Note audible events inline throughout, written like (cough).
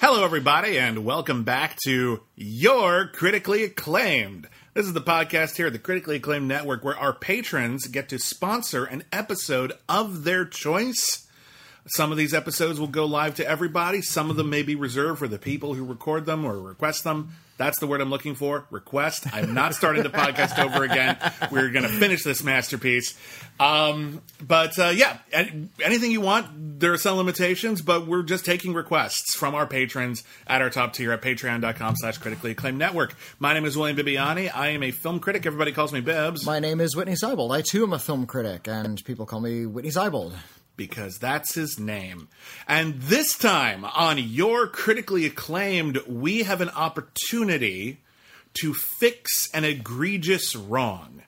Hello, everybody, and welcome back to Your Critically Acclaimed. This is the podcast here at the Critically Acclaimed Network where our patrons get to sponsor an episode of their choice. Some of these episodes will go live to everybody. Some of them may be reserved for the people who record them or request them. That's the word I'm looking for. Request. I'm not starting the podcast over again. We're going to finish this masterpiece. Um, but uh, yeah, anything you want. There are some limitations, but we're just taking requests from our patrons at our top tier at patreon.com slash critically acclaimed network. My name is William Bibiani. I am a film critic. Everybody calls me Bibbs My name is Whitney Seibold. I too am a film critic, and people call me Whitney Seibold. Because that's his name. And this time on Your Critically Acclaimed, we have an opportunity to fix an egregious wrong.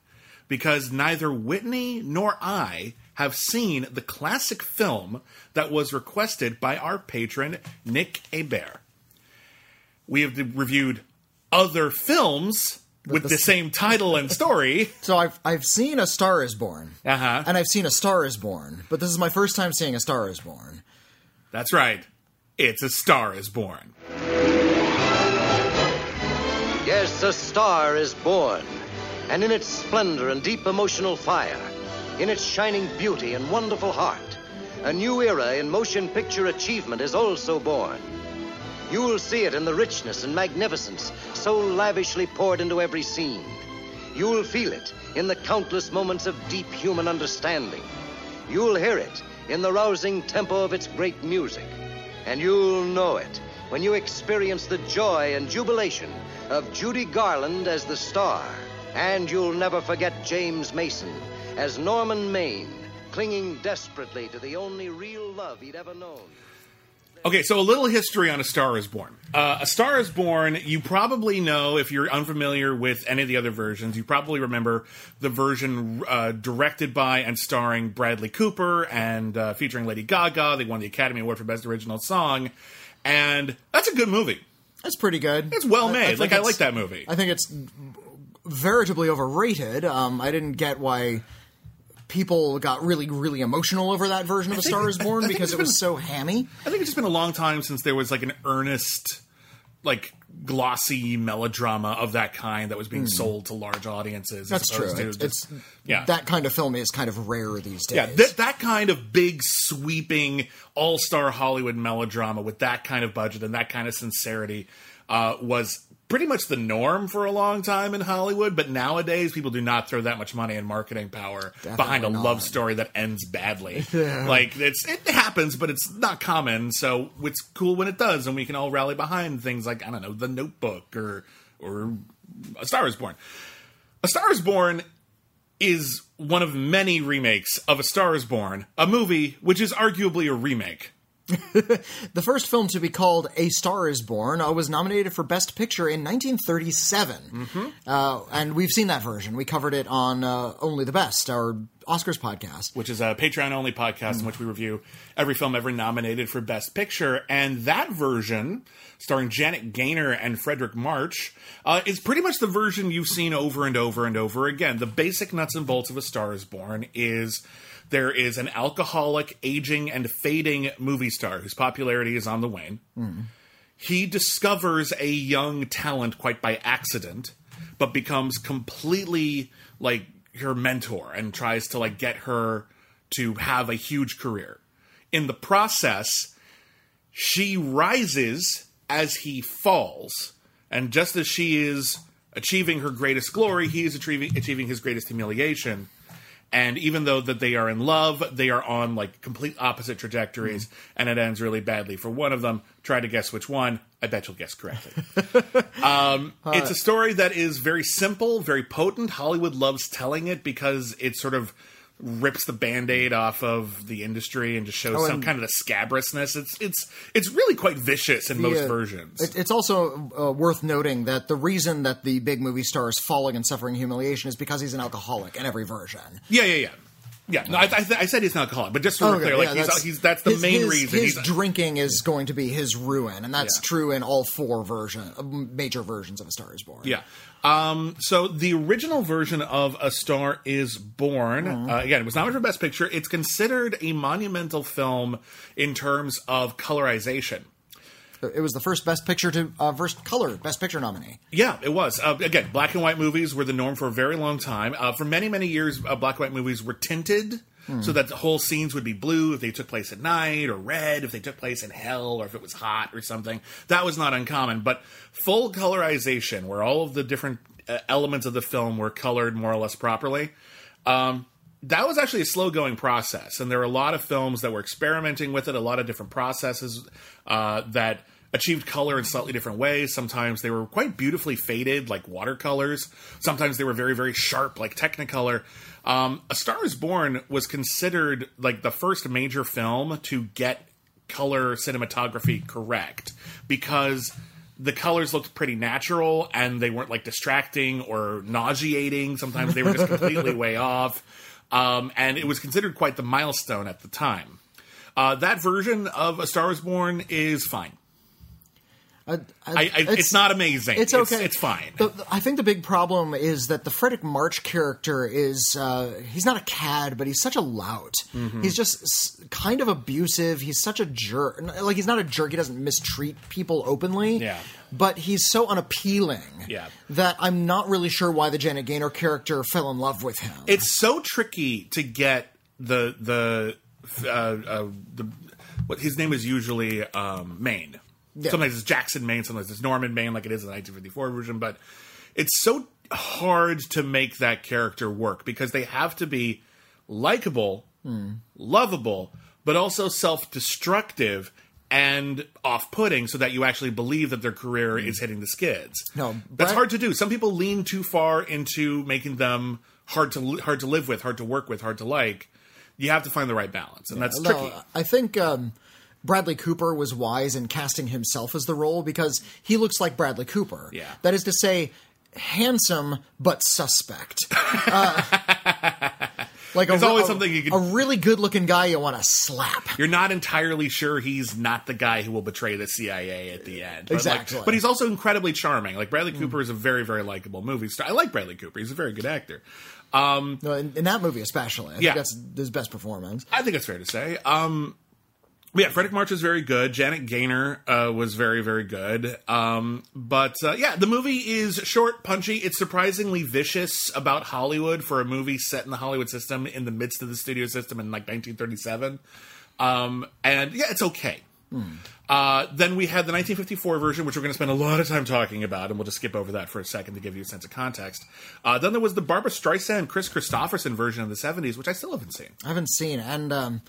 Because neither Whitney nor I have seen the classic film that was requested by our patron, Nick Hebert. We have reviewed other films with the same title and story. (laughs) So I've I've seen A Star Is Born, Uh-huh. and I've seen A Star Is Born, but this is my first time seeing A Star Is Born. That's right. It's A Star is Born. Yes, a star is born. And in its splendor and deep emotional fire, in its shining beauty and wonderful heart, a new era in motion picture achievement is also born. You'll see it in the richness and magnificence so lavishly poured into every scene. You'll feel it in the countless moments of deep human understanding. You'll hear it in the rousing tempo of its great music. And you'll know it when you experience the joy and jubilation of Judy Garland as the star. And you'll never forget James Mason as Norman Maine, clinging desperately to the only real love he'd ever known. Okay, so a little history on A Star is Born. Uh, a Star is Born, you probably know, if you're unfamiliar with any of the other versions, you probably remember the version uh, directed by and starring Bradley Cooper and uh, featuring Lady Gaga. They won the Academy Award for Best Original Song. And that's a good movie. That's pretty good. It's well I- I made. like, I like that movie. I think it's veritably overrated. Um, I didn't get why people got really, really emotional over that version of A Star Is Born because it was so hammy. I think it's just been a long time since there was like an earnest, like glossy melodrama of that kind that was being sold to large audiences. as Hmm. That's true. opposed to It's, just- it's yeah. that kind of film is kind of rare these days. Yeah, that that kind of big, sweeping, all-star Hollywood melodrama with that kind of budget and that kind of sincerity uh, was pretty much the norm for a long time in Hollywood. But nowadays, people do not throw that much money and marketing power behind a not. love story that ends badly. (laughs) Like it's it happens, but it's not common. So it's cool when it does, and we can all rally behind things like I don't know, The Notebook or or A Star Is Born. A Star Is Born is one of many remakes of A Star is Born, a movie which is arguably a remake. (laughs) The first film to be called A Star Is Born uh, was nominated for Best Picture in 1937. Mm-hmm. Uh, and we've seen that version. We covered it on uh, Only the Best, our Oscars podcast. which is a Patreon only podcast in which we review every film ever nominated for Best Picture. And that version, starring Janet Gaynor and Fredric March, uh, is pretty much the version you've seen over and over and over again. The basic nuts and bolts of A Star is Born is there is an alcoholic, aging, and fading movie star whose popularity is on the wane. He discovers a young talent quite by accident, but becomes completely like her mentor and tries to like get her to have a huge career. In the process, she rises as he falls, and just as she is achieving her greatest glory, he is achieving achieving his greatest humiliation. And even though that they are in love, they are on like complete opposite trajectories, and it ends really badly for one of them. Try to guess which one. I bet you'll guess correctly. (laughs) um, it's a story that is very simple, very potent. Hollywood loves telling it because it's sort of rips the band-aid off of the industry and just shows Oh, some kind of the scabrousness. It's it's it's really quite vicious in most Yeah. versions. It, it's also uh, worth noting that the reason that the big movie star is falling and suffering humiliation is because he's an alcoholic in every version. yeah, yeah, yeah. Yeah, no, I, I, I said he's not alcoholic, but just so we're Okay, clear, like yeah, he's, that's, he's that's the his- main his- reason. His he's, drinking is going to be his ruin, and that's Yeah. true in all four version, uh, major versions of A Star Is Born. Yeah. Um, so the original version of A Star Is Born, Mm-hmm. uh, again, it was nominated for Best Picture. It's considered a monumental film in terms of colorization. It was the first Best Picture to uh, first color Best Picture nominee. Yeah, it was. Uh, again, black and white movies were the norm for a very long time. Uh, for many, many years, uh, black and white movies were tinted. So that the whole scenes would be blue if they took place at night, or red if they took place in hell, or if it was hot or something. That was not uncommon. But full colorization, where all of the different uh, elements of the film were colored more or less properly, um, that was actually a slow going process. And there were a lot of films that were experimenting with it, a lot of different processes uh, that achieved color in slightly different ways. Sometimes they were quite beautifully faded, like watercolors. Sometimes they were very, very sharp, like Technicolor. Um, a Star is Born was considered like the first major film to get color cinematography correct because the colors looked pretty natural and they weren't like distracting or nauseating. Sometimes they were just completely (laughs) way off. Um, and it was considered quite the milestone at the time. Uh, that version of A Star is Born is fine. I, I, I, it's, not amazing. It's okay. It's, fine. The- I think the big problem is that the Fredric March character is uh, he's not a cad, but he's such a lout. Mm-hmm. He's just s- kind of abusive. He's such a jerk. Like he's not a jerk. He doesn't mistreat people openly. Yeah. But he's so unappealing. Yeah. That I'm not really sure why the Janet Gaynor character fell in love with him. it's so tricky to get the the uh, uh, the what his name is usually um, Maine. Yeah. Sometimes it's Jackson Maine, sometimes it's Norman Maine, like it is in the 1954 version. But it's so hard to make that character work because they have to be likable, lovable, but also self-destructive and off-putting, so that you actually believe that their career is hitting the skids. No, that's hard to do. Some people lean too far into making them hard to hard to live with, hard to work with, hard to like. You have to find the right balance, and that's No, tricky. I think um, Bradley Cooper was wise in casting himself as the role because he looks like Bradley Cooper. Yeah. That is to say, handsome but suspect. (laughs) Uh, like There's a, always a- something you can- a really good-looking guy you want to slap. You're not entirely sure he's not the guy who will betray the CIA at the end. But like- Exactly. but he's also incredibly charming. Like Bradley Cooper is a very, very likable movie star. I like Bradley Cooper. He's a very good actor. No, in, in that movie especially. I Yeah. think that's his best performance. I think it's fair to say. Um, yeah, Fredric March was very good. Janet Gaynor uh, was very, very good. Um, but uh, yeah, the movie is short, punchy. It's surprisingly vicious about Hollywood for a movie set in the Hollywood system in the midst of the studio system in like 1937. Um, and yeah, it's okay. Uh, then we had the 1954 version, which we're going to spend a lot of time talking about, and we'll just skip over that for a second to give you a sense of context. Uh, then there was the Barbra Streisand, Kris Kristofferson version of the 70s, which I still haven't seen. I haven't seen and um,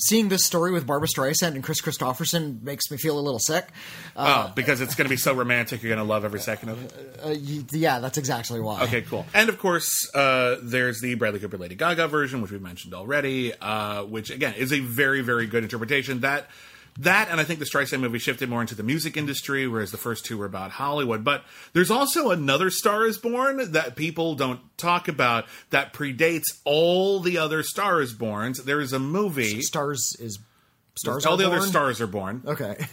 seeing this story with Barbra Streisand and Kris Kristofferson makes me feel a little sick. oh, because it's going to be so romantic, you're going to love every second of it. Uh, yeah, that's exactly why. Okay, cool. And of course, uh, there's the Bradley Cooper Lady Gaga version, which we've mentioned already, uh, which again is a very, very good interpretation. That that and I think the Streisand movie shifted more into the music industry, whereas the first two were about Hollywood. But there's also another Star is Born that people don't talk about that predates all the other Star is Borns. There is a movie. Stars is stars. all the other stars are born. Okay. (laughs)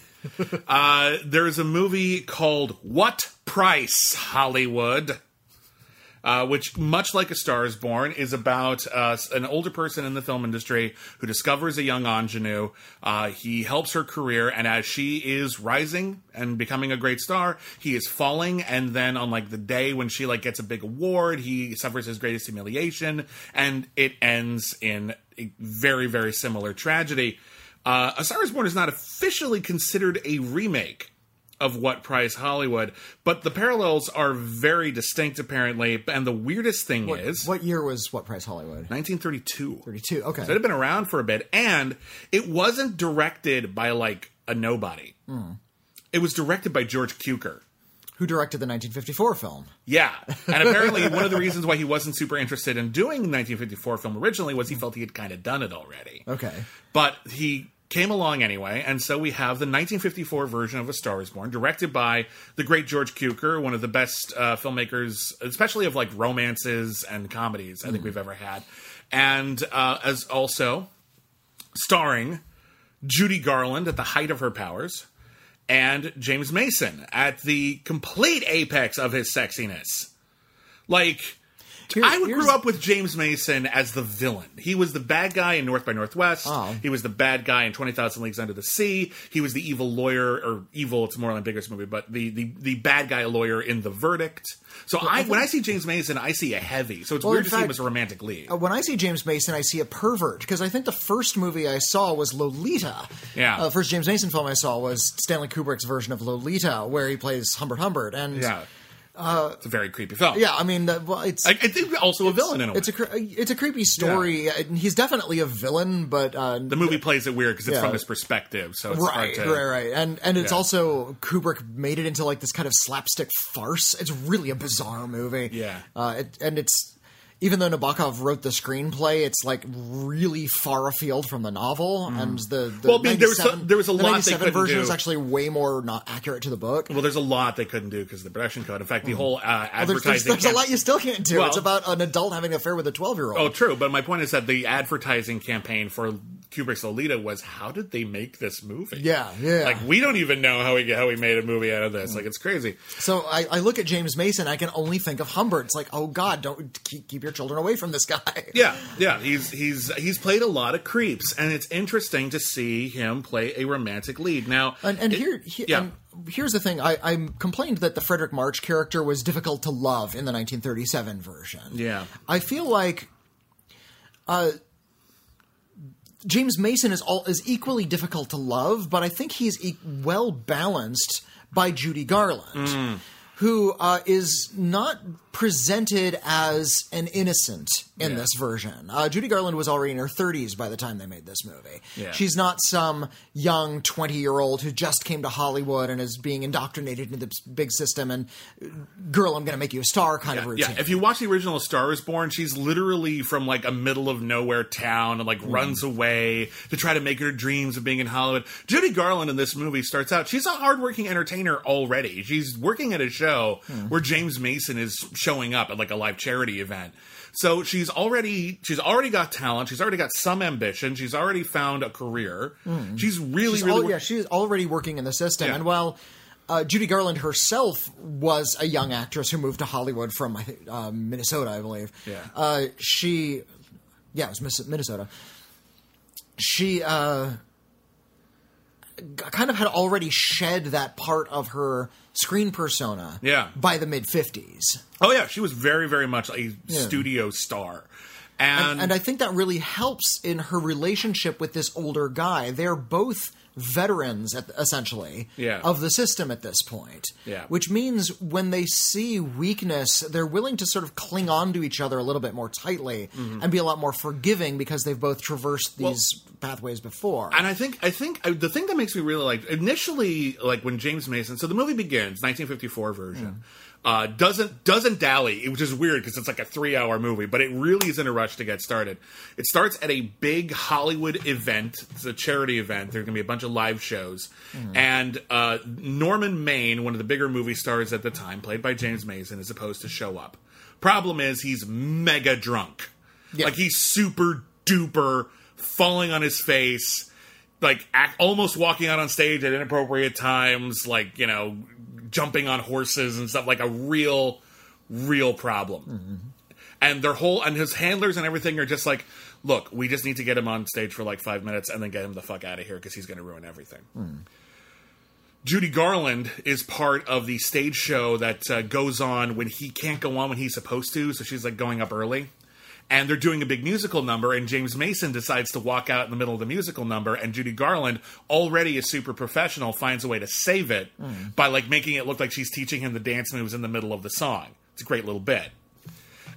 Uh, there's a movie called What Price Hollywood, uh, which, much like A Star is Born, is about uh, an older person in the film industry who discovers a young ingenue. Uh, he helps her career, and as she is rising and becoming a great star, he is falling. And then on like the day when she like gets a big award, he suffers his greatest humiliation, and it ends in a very, very similar tragedy. Uh, A Star is Born is not officially considered a remake of What Price Hollywood, but the parallels are very distinct, apparently. And the weirdest thing is What year was What Price Hollywood? 1932. 32. Okay. So it had been around for a bit, and it wasn't directed by like a nobody. Hmm. It was directed by George Cukor. Who directed the 1954 film? Yeah, and apparently (laughs) one of the reasons why he wasn't super interested in doing the 1954 film originally was he felt he had kind of done it already. Okay. But he came along anyway, and so we have the 1954 version of A Star Is Born, directed by the great George Cukor, one of the best uh, filmmakers, especially of like romances and comedies I think we've ever had. and uh, as also starring Judy Garland at the height of her powers and James Mason at the complete apex of his sexiness. Like, Here- I grew up with James Mason as the villain. He was the bad guy in North by Northwest. Oh. He was the bad guy in Twenty Thousand Leagues Under the Sea. He was the evil lawyer, or evil. It's more an ambiguous movie, but the the, the bad guy lawyer in The Verdict. So I, when I see James Mason, I see a heavy. So it's Well, weird to see him as a romantic lead. Uh, when I see James Mason, I see a pervert because I think the first movie I saw was Lolita. Yeah. Uh, the first James Mason film I saw was Stanley Kubrick's version of Lolita, where he plays Humbert Humbert. And yeah, it's a very creepy film. uh, yeah, I mean, the, well, it's I, I think also a villain in a way. it's a cre- it's a creepy story. Uh, He's definitely a villain, but uh, the movie plays it weird because it's Yeah. from his perspective, so it's right, hard to. right, right, and and it's Yeah. also Kubrick made it into like this kind of slapstick farce. It's really a bizarre movie. Yeah. uh, it, and it's even though Nabokov wrote the screenplay, it's like really far afield from the novel, and the, the Mm. Well, I mean, there was 97 some- there was a the lot they 97 couldn't version do. is actually way more not accurate to the book. Well, there's a lot they couldn't do because of the production code. In fact, the whole uh, Well, there's, advertising. there's, there's a lot you still can't do. Well- it's about an adult having an affair with a 12 year old. Oh, true. But my point is that the advertising campaign for Kubrick's Lolita was how did they make this movie? Yeah, yeah. Like we don't even know how he how he made a movie out of this. Like it's crazy. So I, I look at James Mason, I can only think of Humbert. It's like, oh God, don't keep, keep your children away from this guy. (laughs) Yeah, yeah. He's he's he's played a lot of creeps, and it's interesting to see him play a romantic lead. Now, And, and it- here, he, yeah. and here's the thing: I, I complained that the Fredric March character was difficult to love in the 1937 version. Yeah. I feel like uh, James Mason is all is equally difficult to love, but I think he's e- well balanced by Judy Garland, Mm. Who uh, is not presented as an innocent in Yeah. this version. Uh, Judy Garland was already in her 30s by the time they made this movie. Yeah. She's not some young 20 year old who just came to Hollywood and is being indoctrinated into this big system and girl, I'm going to make you a star kind of routine. Yeah, if you watch the original Star is Born, she's literally from like a middle of nowhere town and like Mm. runs away to try to make her dreams of being in Hollywood. Judy Garland in this movie starts out, she's a hardworking entertainer already. She's working at a show Mm. where James Mason is showing up at like a live charity event. So she's already she's already got talent, she's already got some ambition, she's already found a career. She's really Mm. She's really al- yeah, she's already working in the system. Yeah. And while uh, Judy Garland herself was a young actress who moved to Hollywood from uh, Minnesota, I believe. Yeah. Uh, she, yeah, it was Minnesota. She uh, kind of had already shed that part of her screen persona. Yeah. By the mid fifties. Oh yeah, she was very very much a studio star. And, and I think that really helps in her relationship with this older guy. They're both veterans, at, essentially, Yeah. of the system at this point. Yeah. Which means when they see weakness, they're willing to sort of cling on to each other a little bit more tightly Mm-hmm. and be a lot more forgiving because they've both traversed these pathways before. And I think I think uh, the thing that makes me really like initially like when James Mason. So the movie begins 1954 version. Uh, doesn't doesn't dally, which is weird because it's like a three hour movie, but it really is in a rush to get started. It starts at a big Hollywood event. It's a charity event. There's gonna be a bunch of live shows, and uh, Norman Maine, one of the bigger movie stars at the time, played by James Mason, is supposed to show up. Problem is, he's mega drunk. Yeah. Like he's super duper falling on his face, like act, almost walking out on stage at inappropriate times, like you know, jumping on horses and stuff. Like a real, real problem. And their whole and his handlers and everything are just like, look, we just need to get him on stage for like five minutes and then get him the fuck out of here because he's going to ruin everything. Judy Garland is part of the stage show that uh, goes on when he can't go on when he's supposed to, so she's like going up early. And they're doing a big musical number, and James Mason decides to walk out in the middle of the musical number, and Judy Garland, already a super professional, finds a way to save it by like making it look like she's teaching him the dance moves in the middle of the song. It's a great little bit.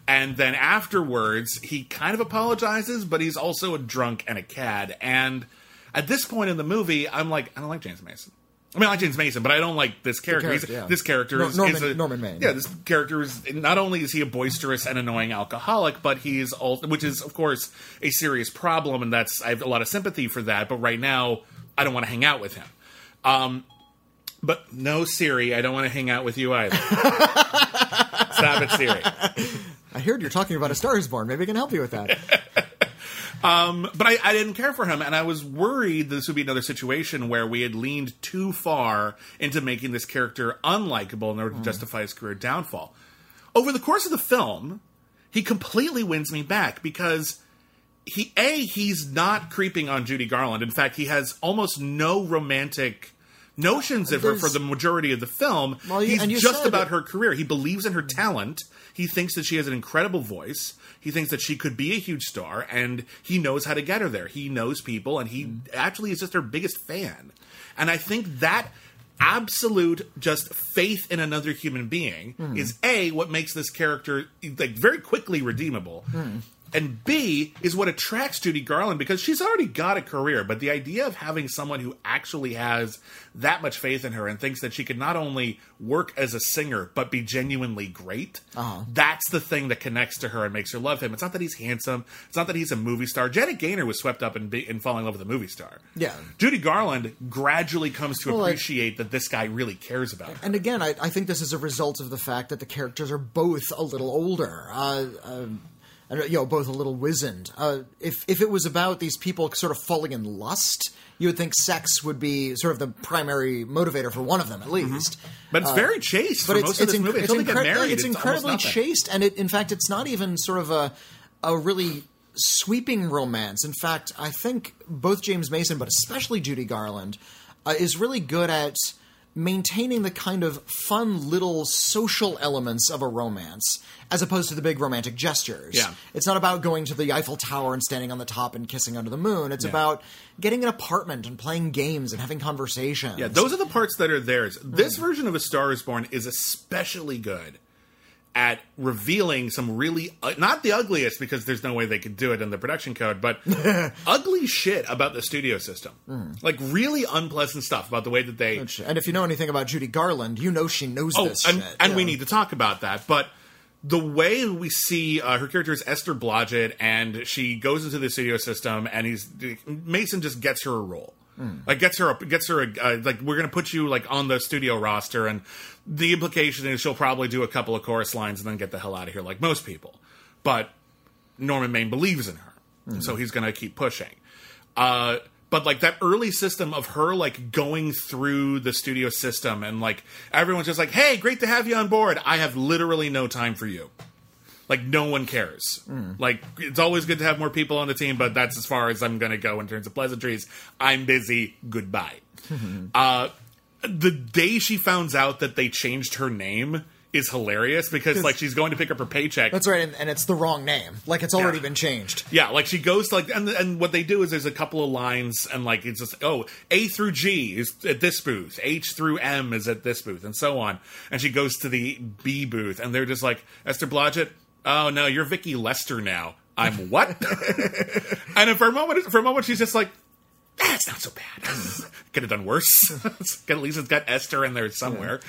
And then afterwards, he kind of apologizes, but he's also a drunk and a cad. And at this point in the movie, I'm like, I don't like James Mason. I mean, I like James Mason, but I don't like this character. character, yeah. This character is, Norman- is a, Norman Maine. Yeah, this character is not only is he a boisterous and annoying alcoholic, but he's also, which is of course a serious problem, and that's I have a lot of sympathy for that. But right now, I don't want to hang out with him. Um, but no, Siri, I don't want to hang out with you either. (laughs) Stop it, Siri. I heard you're talking about A Star is Born. Maybe I can help you with that. (laughs) Um, but I, I didn't care for him, and I was worried this would be another situation where we had leaned too far into making this character unlikable in order to justify his career downfall. Over the course of the film, he completely wins me back because he a he's not creeping on Judy Garland. In fact, he has almost no romantic notions of her for the majority of the film. Well, he's just about that- her career. He believes in her talent. He thinks that she has an incredible voice. He thinks that she could be a huge star, and he knows how to get her there. He knows people, and he actually is just her biggest fan. And I think that absolute just faith in another human being is a what makes this character like very quickly redeemable. And B is what attracts Judy Garland because she's already got a career, but the idea of having someone who actually has that much faith in her and thinks that she could not only work as a singer but be genuinely great, that's the thing that connects to her and makes her love him. It's not that he's handsome, it's not that he's a movie star. Janet Gaynor was swept up in, be- in falling in love with a movie star. Yeah. Judy Garland gradually comes to Well, appreciate that this guy really cares about her. And again, I, I think this is a result of the fact that the characters are both a little older. Uh, um, you know, both a little wizened. Uh, if if it was about these people sort of falling in lust, you would think sex would be sort of the primary motivator for one of them, at least. But it's very chaste But for it's most it's, of this inc- movie. it's, incre- married, it's almost incredibly chaste, and it, in fact, it's not even sort of a a really sweeping romance. In fact, I think both James Mason, but especially Judy Garland, uh, is really good at maintaining the kind of fun little social elements of a romance as opposed to the big romantic gestures. Yeah. It's not about going to the Eiffel Tower and standing on the top and kissing under the moon. It's Yeah. about getting an apartment and playing games and having conversations. Yeah, those are the parts that are theirs. This Hmm. version of A Star is Born is especially good at revealing some really uh, not the ugliest because there's no way they could do it in the production code, but (laughs) ugly shit about the studio system. Hmm. Like really unpleasant stuff about the way that they And if you know anything about Judy Garland, you know she knows Oh, this and, shit. and we need to talk about that. But the way we see uh, her character is Esther Blodgett, and she goes into the studio system, and he's Mason just gets her a role. Like gets her, a, gets her a, uh, like we're gonna put you like on the studio roster, and the implication is she'll probably do a couple of chorus lines and then get the hell out of here, like most people. But Norman Maine believes in her, and so he's gonna keep pushing. Uh, but like that early system of her like going through the studio system and like everyone's just like, "Hey, great to have you on board. I have literally no time for you." Like no one cares. Like it's always good to have more people on the team, but that's as far as I'm gonna go in terms of pleasantries. I'm busy. Goodbye. (laughs) uh, the day she finds out that they changed her name is hilarious because like she's going to pick up her paycheck. That's right, and, and it's the wrong name. Like it's already Yeah. been changed. Yeah, like she goes to like, and and what they do is there's a couple of lines, and like it's just oh A through G is at this booth, H through M is at this booth, and so on. And she goes to the B booth, and they're just like Esther Blodgett. Oh no, you're Vicky Lester now. I'm what? (laughs) and for a moment, for a moment, she's just like. That's not so bad. (laughs) Could have done worse. (laughs) At least it's got Esther in there somewhere.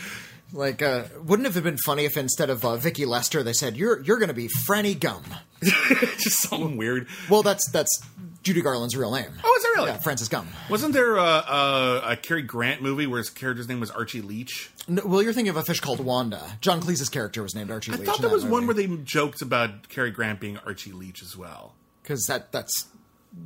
Like, uh, wouldn't it have been funny if instead of uh, Vicky Lester, they said you're you're going to be Franny Gumm? (laughs) just something weird. Well, that's that's Judy Garland's real name. Oh, is it really? Yeah, Frances Gumm. Wasn't there a, a, a Cary Grant movie where his character's name was Archie Leach? No, well, you're thinking of a fish called Wanda. John Cleese's character was named Archie I Leach. thought there was one where they joked about Cary Grant being Archie Leach as well. because that that's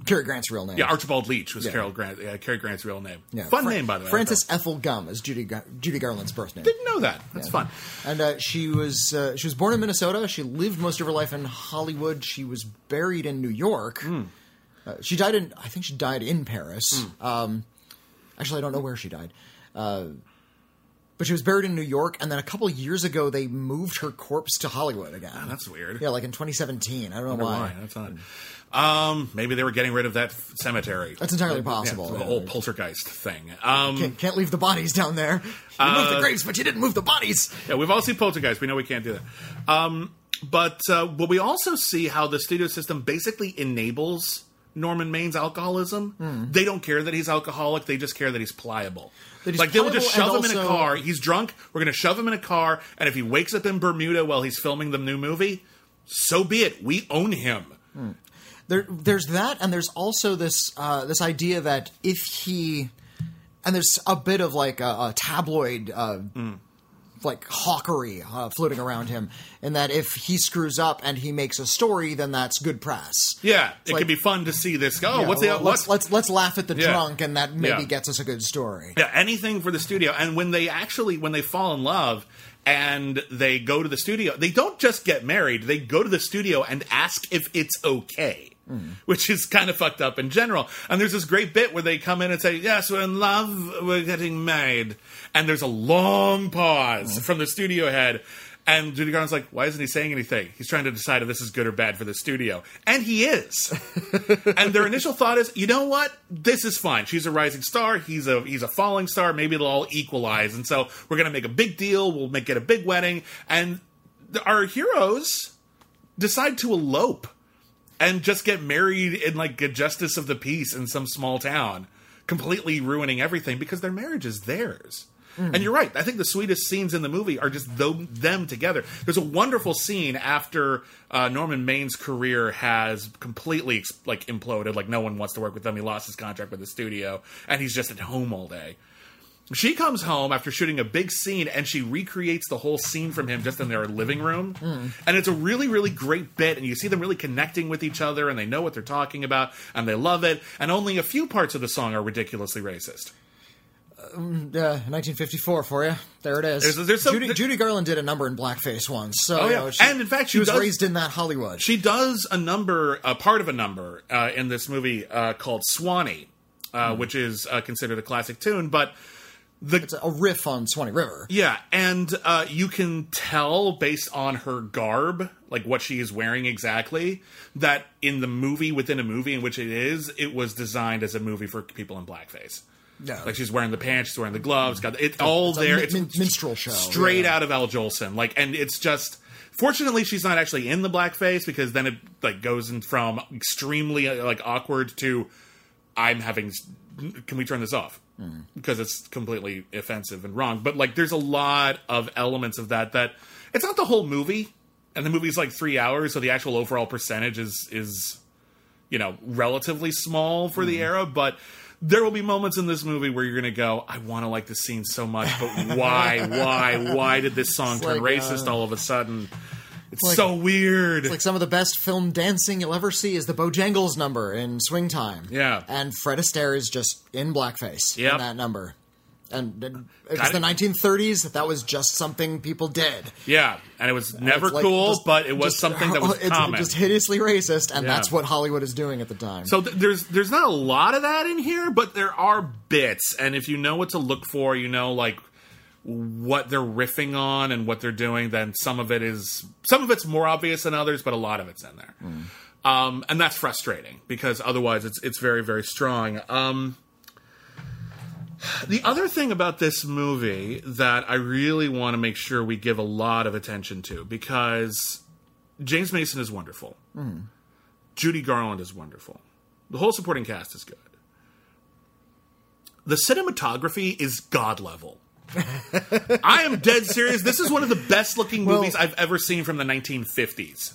Cary Grant's real name. Yeah, Archibald Leach was Yeah. Carol Grant, uh, Cary Grant's real name. Yeah, Fun Fra- name, by the way. Frances Ethel Gumm is Judy Gar- Judy Garland's birth name. Didn't know that. That's fun. And uh, she was uh, she was born in Minnesota. She lived most of her life in Hollywood. She was buried in New York. Hmm. Uh, she died in I think she died in Paris. Um, actually, I don't know where she died. Uh, but she was buried in New York, and then a couple of years ago, they moved her corpse to Hollywood again. That's weird. yeah, like in 2017. I don't know Wonder why. why. That's odd. Um, maybe they were getting rid of that f- cemetery. That's entirely Yeah, possible. the whole poltergeist thing. Um, Can't, can't leave the bodies down there. You moved the graves, but you didn't move the bodies. Yeah, we've all seen Poltergeist. We know we can't do that. Um, but uh, but we also see how the studio system basically enables Norman Maine's alcoholism. They don't care that he's alcoholic. They just care that he's pliable. That he's like they will just shove him in a car. He's drunk. We're going to shove him in a car, and if he wakes up in Bermuda while he's filming the new movie, so be it. We own him. There, there's that, and there's also this uh, this idea that if he and there's a bit of like a, a tabloid uh, like hawkery uh, floating around him, and that if he screws up and he makes a story, then that's good press. Yeah, it like- could be fun to see this go. Yeah, what's the well, let's, let's let's laugh at the Yeah. drunk, and that maybe Yeah. gets us a good story. Yeah, anything for the studio. And when they actually when they fall in love and they go to the studio, they don't just get married. They go to the studio and ask if it's okay. Mm. Which is kind of fucked up in general. And there's this great bit where they come in and say, Yes, we're in love, we're getting married. And there's a long pause mm. from the studio head. And Judy Garland's like, Why isn't he saying anything? He's trying to decide if this is good or bad for the studio. And he is (laughs) and their initial thought is, you know what, this is fine. She's a rising star. He's a he's a falling star. Maybe it'll all equalize. And so we're gonna make a big deal. We'll make it a big wedding. And our heroes decide to elope and just get married in like a justice of the peace in some small town, completely ruining everything because their marriage is theirs. And you're right. I think the sweetest scenes in the movie are just them, them together. There's a wonderful scene after uh, Norman Maine's career has completely like imploded. Like no one wants to work with him. He lost his contract with the studio, and he's just at home all day. She comes home after shooting a big scene and she recreates the whole scene from him just in their living room. And it's a really, really great bit. And you see them really connecting with each other and they know what they're talking about and they love it. And only a few parts of the song are ridiculously racist. Uh, 1954 for you. There it is. There's- there's some- Judy, Judy Garland did a number in blackface once, so Oh, you yeah. know, she, And in fact, she she was does- raised in that Hollywood. She does a number, a part of a number uh, in this movie uh, called Swanee, uh, which is uh, considered a classic tune. But the it's a riff on Swanee River. Yeah, and uh, you can tell based on her garb, like what she is wearing exactly, that in the movie, within a movie in which it is, it was designed as a movie for people in blackface. No. Like she's wearing the pants, she's wearing the gloves, got it all It's a there. min- it's minstrel show, straight yeah. out of Al Jolson. Like, and it's just. Fortunately, she's not actually in the blackface because then it like goes in from extremely uh, like awkward to I'm having. Can we turn this off? Because it's completely offensive and wrong. But like, there's a lot of elements of that that it's not the whole movie, and the movie's like three hours, so the actual overall percentage is is you know relatively small for the era, but. There will be moments in this movie where you're going to go, I want to like this scene so much, but why, (laughs) why, why did this song It's turn like, racist uh, all of a sudden? It's like- so weird. It's Like some of the best film dancing you'll ever see is the Bojangles number in Swing Time. Yeah. and Fred Astaire is just in blackface Yep. in that number. And and it was the 1930s. That was just something people did. yeah, and it was never like cool, just- but it was just- something that was (laughs) it's common. just hideously racist, and Yeah. that's what Hollywood is doing at the time. So th- there's there's not a lot of that in here, but there are bits, and if you know what to look for, you know like what they're riffing on and what they're doing. Then some of it is some of it's more obvious than others, but a lot of it's in there, um, and that's frustrating because otherwise it's it's very very strong. Um, the other thing about this movie that I really want to make sure we give a lot of attention to because James Mason is wonderful. Judy Garland is wonderful. The whole supporting cast is good. The cinematography is god level. I am dead serious. This is one of the best looking Well- movies I've ever seen from the 1950s.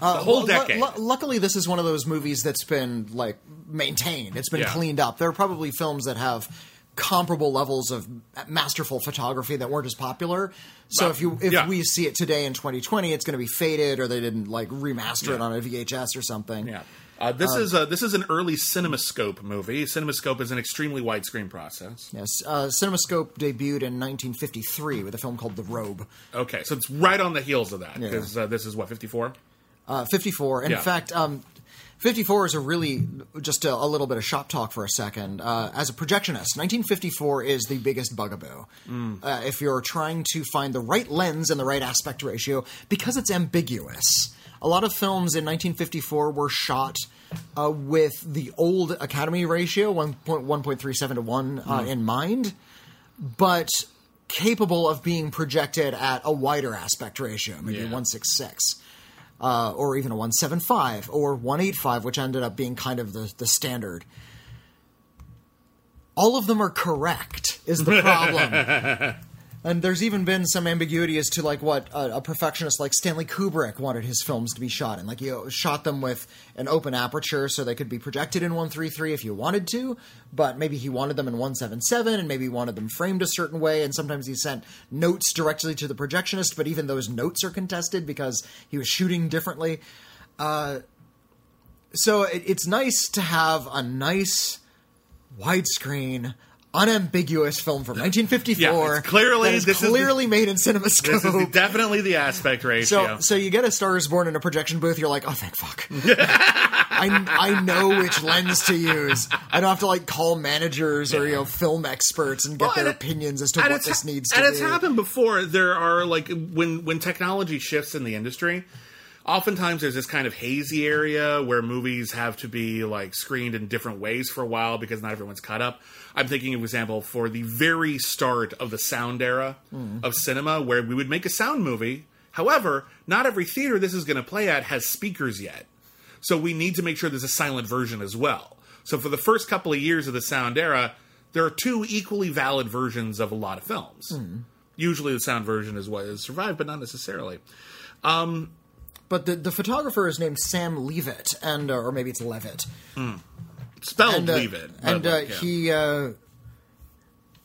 Uh, the whole decade. lu- luckily, this is one of those movies that's been like maintained. It's been Yeah. cleaned up. There are probably films that have comparable levels of masterful photography that weren't as popular. So Well, if you if yeah. we see it today in 2020, it's going to be faded, or they didn't like remaster it on a VHS or something. Yeah. Uh, this is a, this is an early CinemaScope movie. CinemaScope is an extremely widescreen process. Yes, uh, CinemaScope debuted in 1953 with a film called The Robe. Okay, so it's right on the heels of that Yeah. because uh, this is what 54. Uh, 54. In Yeah. fact, um, 54 is a really just a, a little bit of shop talk for a second. Uh, as a projectionist, 1954 is the biggest bugaboo. Mm. Uh, if you're trying to find the right lens and the right aspect ratio, because it's ambiguous. A lot of films in 1954 were shot uh, with the old Academy ratio, 1.1.37 to 1, uh, Mm. in mind, but capable of being projected at a wider aspect ratio, maybe Yeah. 166 uh, or even a 175 or 185, which ended up being kind of the, the standard. All of them are correct, is the (laughs) problem. And there's even been some ambiguity as to like what a, a perfectionist like Stanley Kubrick wanted his films to be shot in. Like you shot them with an open aperture so they could be projected in 133 if you wanted to, but maybe he wanted them in 177 and maybe wanted them framed a certain way and sometimes he sent notes directly to the projectionist, but even those notes are contested because he was shooting differently. Uh, so it, it's nice to have a nice widescreen unambiguous film from 1954 Yeah, it's clearly- that is this is the- clearly made in CinemaScope. This is the, definitely the aspect ratio. So, so you get a Star is Born in a projection booth. You're like, oh, thank fuck. (laughs) I, I know which lens to use. I don't have to like call managers or you know film experts and get Well, their and opinions as to what this ha- needs to be. and be. it's happened before. There are like when when technology shifts in the industry. Oftentimes, there's this kind of hazy area where movies have to be like screened in different ways for a while because not everyone's caught up. I'm thinking of example for the very start of the sound era Hmm. of cinema, where we would make a sound movie. However, not every theater this is going to play at has speakers yet. So we need to make sure there's a silent version as well. So for the first couple of years of the sound era, there are two equally valid versions of a lot of films. Usually the sound version is what has survived, but not necessarily. But the, the photographer is named Sam Leavitt, and uh, or maybe it's Levitt. Spelled and uh, and uh, like, yeah. he uh,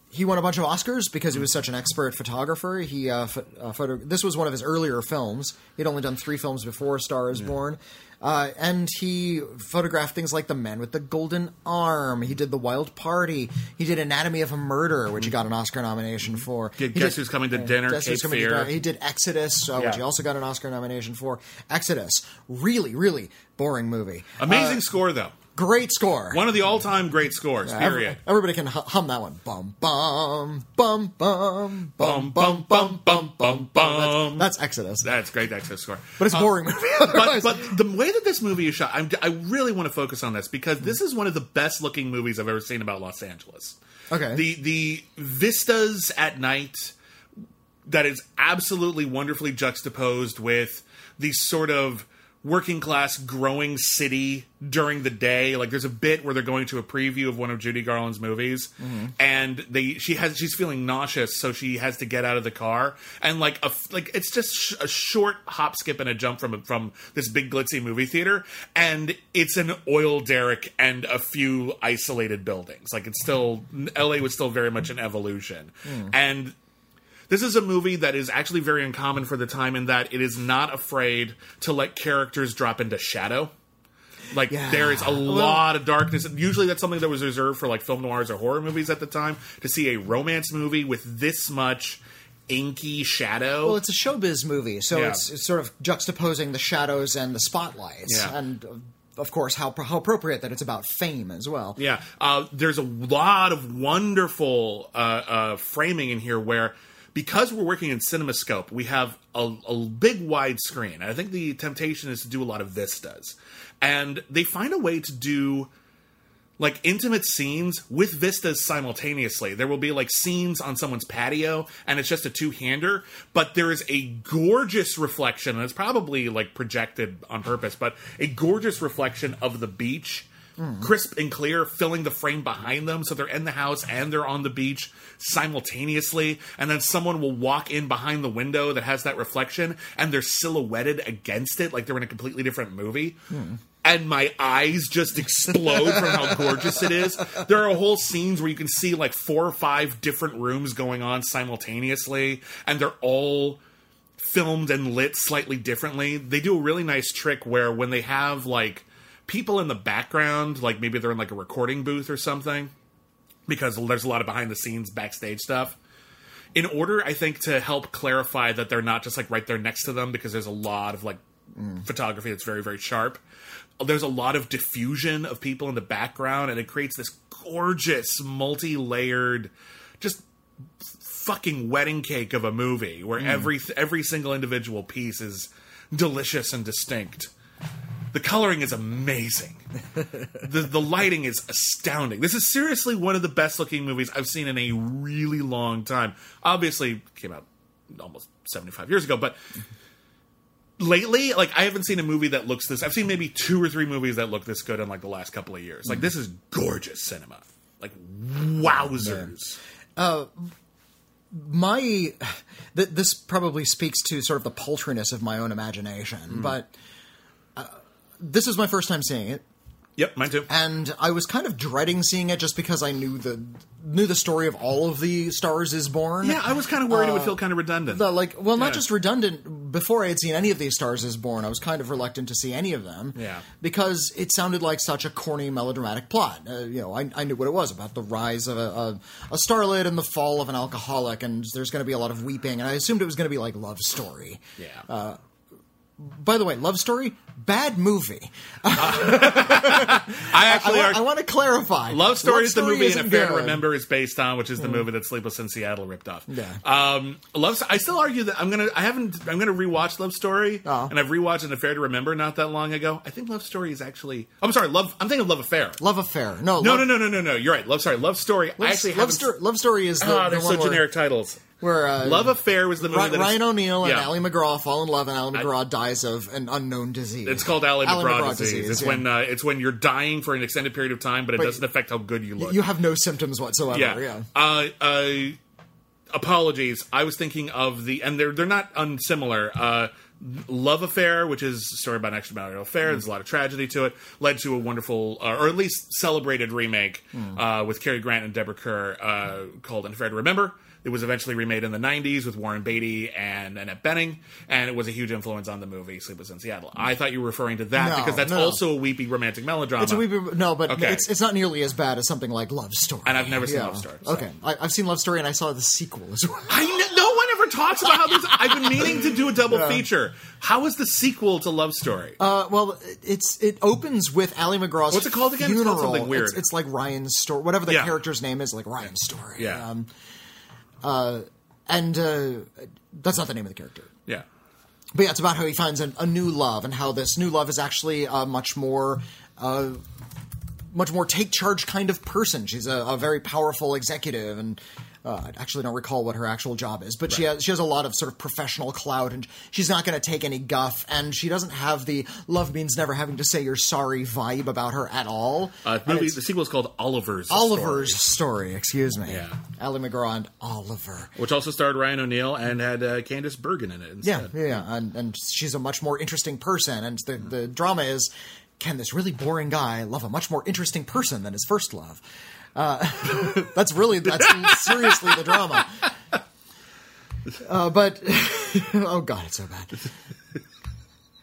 he won a bunch of Oscars because he was such an expert photographer. He uh, pho- uh, photo- this was one of his earlier films. He'd only done three films before Star is Born. Uh, and he photographed things like The Man with the Golden Arm. He did The Wild Party. He did Anatomy of a Murder, which he got an Oscar nomination for. Get- He Guess did- Who's Coming to Dinner, Guess Who's Cape Coming to Dinner. He did Exodus, uh, which he also got an Oscar nomination for. Exodus, really, really boring movie. Amazing score, though. Great score. One of the all time great scores, Every- period. everybody can hu- hum that one. Bum bum bum bum Bum, bum, bum, bum, bum, bum. That's, that's Exodus, That's great extra score. but it's a boring movie. (laughs) but, otherwise. but the way that this movie is shot, I'm, I really want to focus on this because this is one of the best looking movies I've ever seen about Los Angeles. Okay. The the vistas at night that is absolutely wonderfully juxtaposed with the sort of working class growing city during the day. Like there's a bit where they're going to a preview of one of Judy Garland's movies and they she has she's feeling nauseous so she has to get out of the car. And like a like it's just sh- a short hop skip and a jump from from this big glitzy movie theater and it's an oil derrick and a few isolated buildings. Like it's still LA was still very much an evolution. Hmm. And this is a movie that is actually very uncommon for the time in that it is not afraid to let characters drop into shadow. Like Yeah. there is a lot of darkness. Usually that's something that was reserved for like film noirs or horror movies at the time. To see a romance movie with this much inky shadow. well, it's a showbiz movie, so Yeah. it's, it's sort of juxtaposing the shadows and the spotlights, Yeah. and uh, of course how how appropriate that it's about fame as well. Yeah, uh, there's a lot of wonderful uh, uh, framing in here where, because we're working in CinemaScope, we have a, a big wide screen. I think the temptation is to do a lot of vistas, and they find a way to do like intimate scenes with vistas simultaneously. There will be like scenes on someone's patio and it's just a two-hander, but there is a gorgeous reflection and it's probably like projected on purpose, but a gorgeous reflection of the beach. Crisp and clear, filling the frame behind them, so they're in the house and they're on the beach simultaneously. And then someone will walk in behind the window that has that reflection, and they're silhouetted against it, like they're in a completely different movie and my eyes just explode from how (laughs) gorgeous it is. There are whole scenes where you can see like four or five different rooms going on simultaneously, and they're all filmed and lit slightly differently. They do a really nice trick where when they have like people in the background, like maybe they're in like a recording booth or something, because there's a lot of behind the scenes backstage stuff. In order, I think, to help clarify that they're not just like right there next to them, because there's a lot of like photography that's very, very sharp. There's a lot of diffusion of people in the background, and it creates this gorgeous, multi layered, just fucking wedding cake of a movie where mm. every every single individual piece is delicious and distinct. The coloring is amazing. (laughs) the the lighting is astounding. This is seriously one of the best looking movies I've seen in a really long time. Obviously, it came out almost 75 years ago, but lately, like I haven't seen a movie that looks this. I've seen maybe two or three movies that look this good in like the last couple of years. Like this is gorgeous cinema. Like wowzers. my th- this probably speaks to sort of the paltriness of my own imagination, but uh, this is my first time seeing it, Yep, mine too. and I was kind of dreading seeing it just because I knew the knew the story of all of the Stars Is Born. Yeah, I was kind of worried it would feel kind of redundant. The, like, well, not Yeah. just redundant. Before I had seen any of these Stars Is Born, I was kind of reluctant to see any of them. Yeah. because it sounded like such a corny melodramatic plot. Uh, you know, I, I knew what it was about the rise of a, a, a starlet and the fall of an alcoholic, and there's going to be a lot of weeping, and I assumed it was going to be like love story. yeah. By the way, love story, bad movie. I (laughs) I, actually wa- are. I want to clarify. Love Story is the movie and Affair to. Remember is based on, which is the movie that Sleepless in Seattle ripped off. Yeah. Um, Love. I still argue that I'm gonna. I haven't. I'm gonna rewatch Love Story, Oh. and I've rewatched an Affair to Remember not that long ago. I think Love Story is actually. I'm sorry. Love. I'm thinking of Love Affair. Love affair. No, No, love, no, no, no, no, no. You're right. Love. Sorry. Love Story. I Love, actually love, story, love story is the, Ah, the they're one so where, generic titles. Where uh, Love Affair was the movie Ry- that Ryan O'Neal and Yeah. Ali MacGraw fall in love, and Ali MacGraw dies of an unknown disease. It's called Ali Ali MacGraw, disease. It's yeah. when uh, it's when you're dying for an extended period of time, but it But doesn't affect how good you look. you have no symptoms whatsoever. yeah. Yeah. Uh, uh, apologies. I was thinking of the, and they're they're not unsimilar. Uh, Love Affair, which is a story about an extramarital affair. There's a lot of tragedy to it. Led to a wonderful, uh, or at least celebrated remake uh, with Cary Grant and Deborah Kerr uh, called Affair to Remember. It was eventually remade in the 90s with Warren Beatty and Annette Bening, and it was a huge influence on the movie Sleepless in Seattle. I thought you were referring to that No, because that's no. also a weepy romantic melodrama. It's a wee bit, no, but Okay. it's it's not nearly as bad as something like Love Story. And I've never seen Love Story, so. Okay, I, I've seen Love Story, and I saw the sequel as well. I kn- no one ever talks about how this. I've been meaning to do a double feature. How is the sequel to Love Story? Uh, well, it's it opens with Ali MacGraw's What's it called again? It's Funeral. called something weird. It's, it's like Ryan's story, whatever the Yeah. character's name is, like Ryan's story. Yeah. Um, uh, and uh, that's not the name of the character. yeah, But yeah, it's about how he finds a, a new love and how this new love is actually a much more, uh, much more take charge kind of person. She's a, a very powerful executive, and uh, I actually don't recall what her actual job is, but she has she has a lot of sort of professional clout, and she's not going to take any guff, and she doesn't have the love means never having to say you're sorry vibe about her at all. uh, movie. The sequel is called Oliver's. Oliver's Story, story. Excuse me. Yeah. Ali MacGraw and Oliver. which also starred Ryan O'Neal and had uh, Candice Bergen in it. Instead. yeah, yeah. And, and she's a much more interesting person. And the, the drama is can this really boring guy love a much more interesting person than his first love? Uh, (laughs) that's really, that's seriously the drama. Uh, but, (laughs) oh god, it's so bad.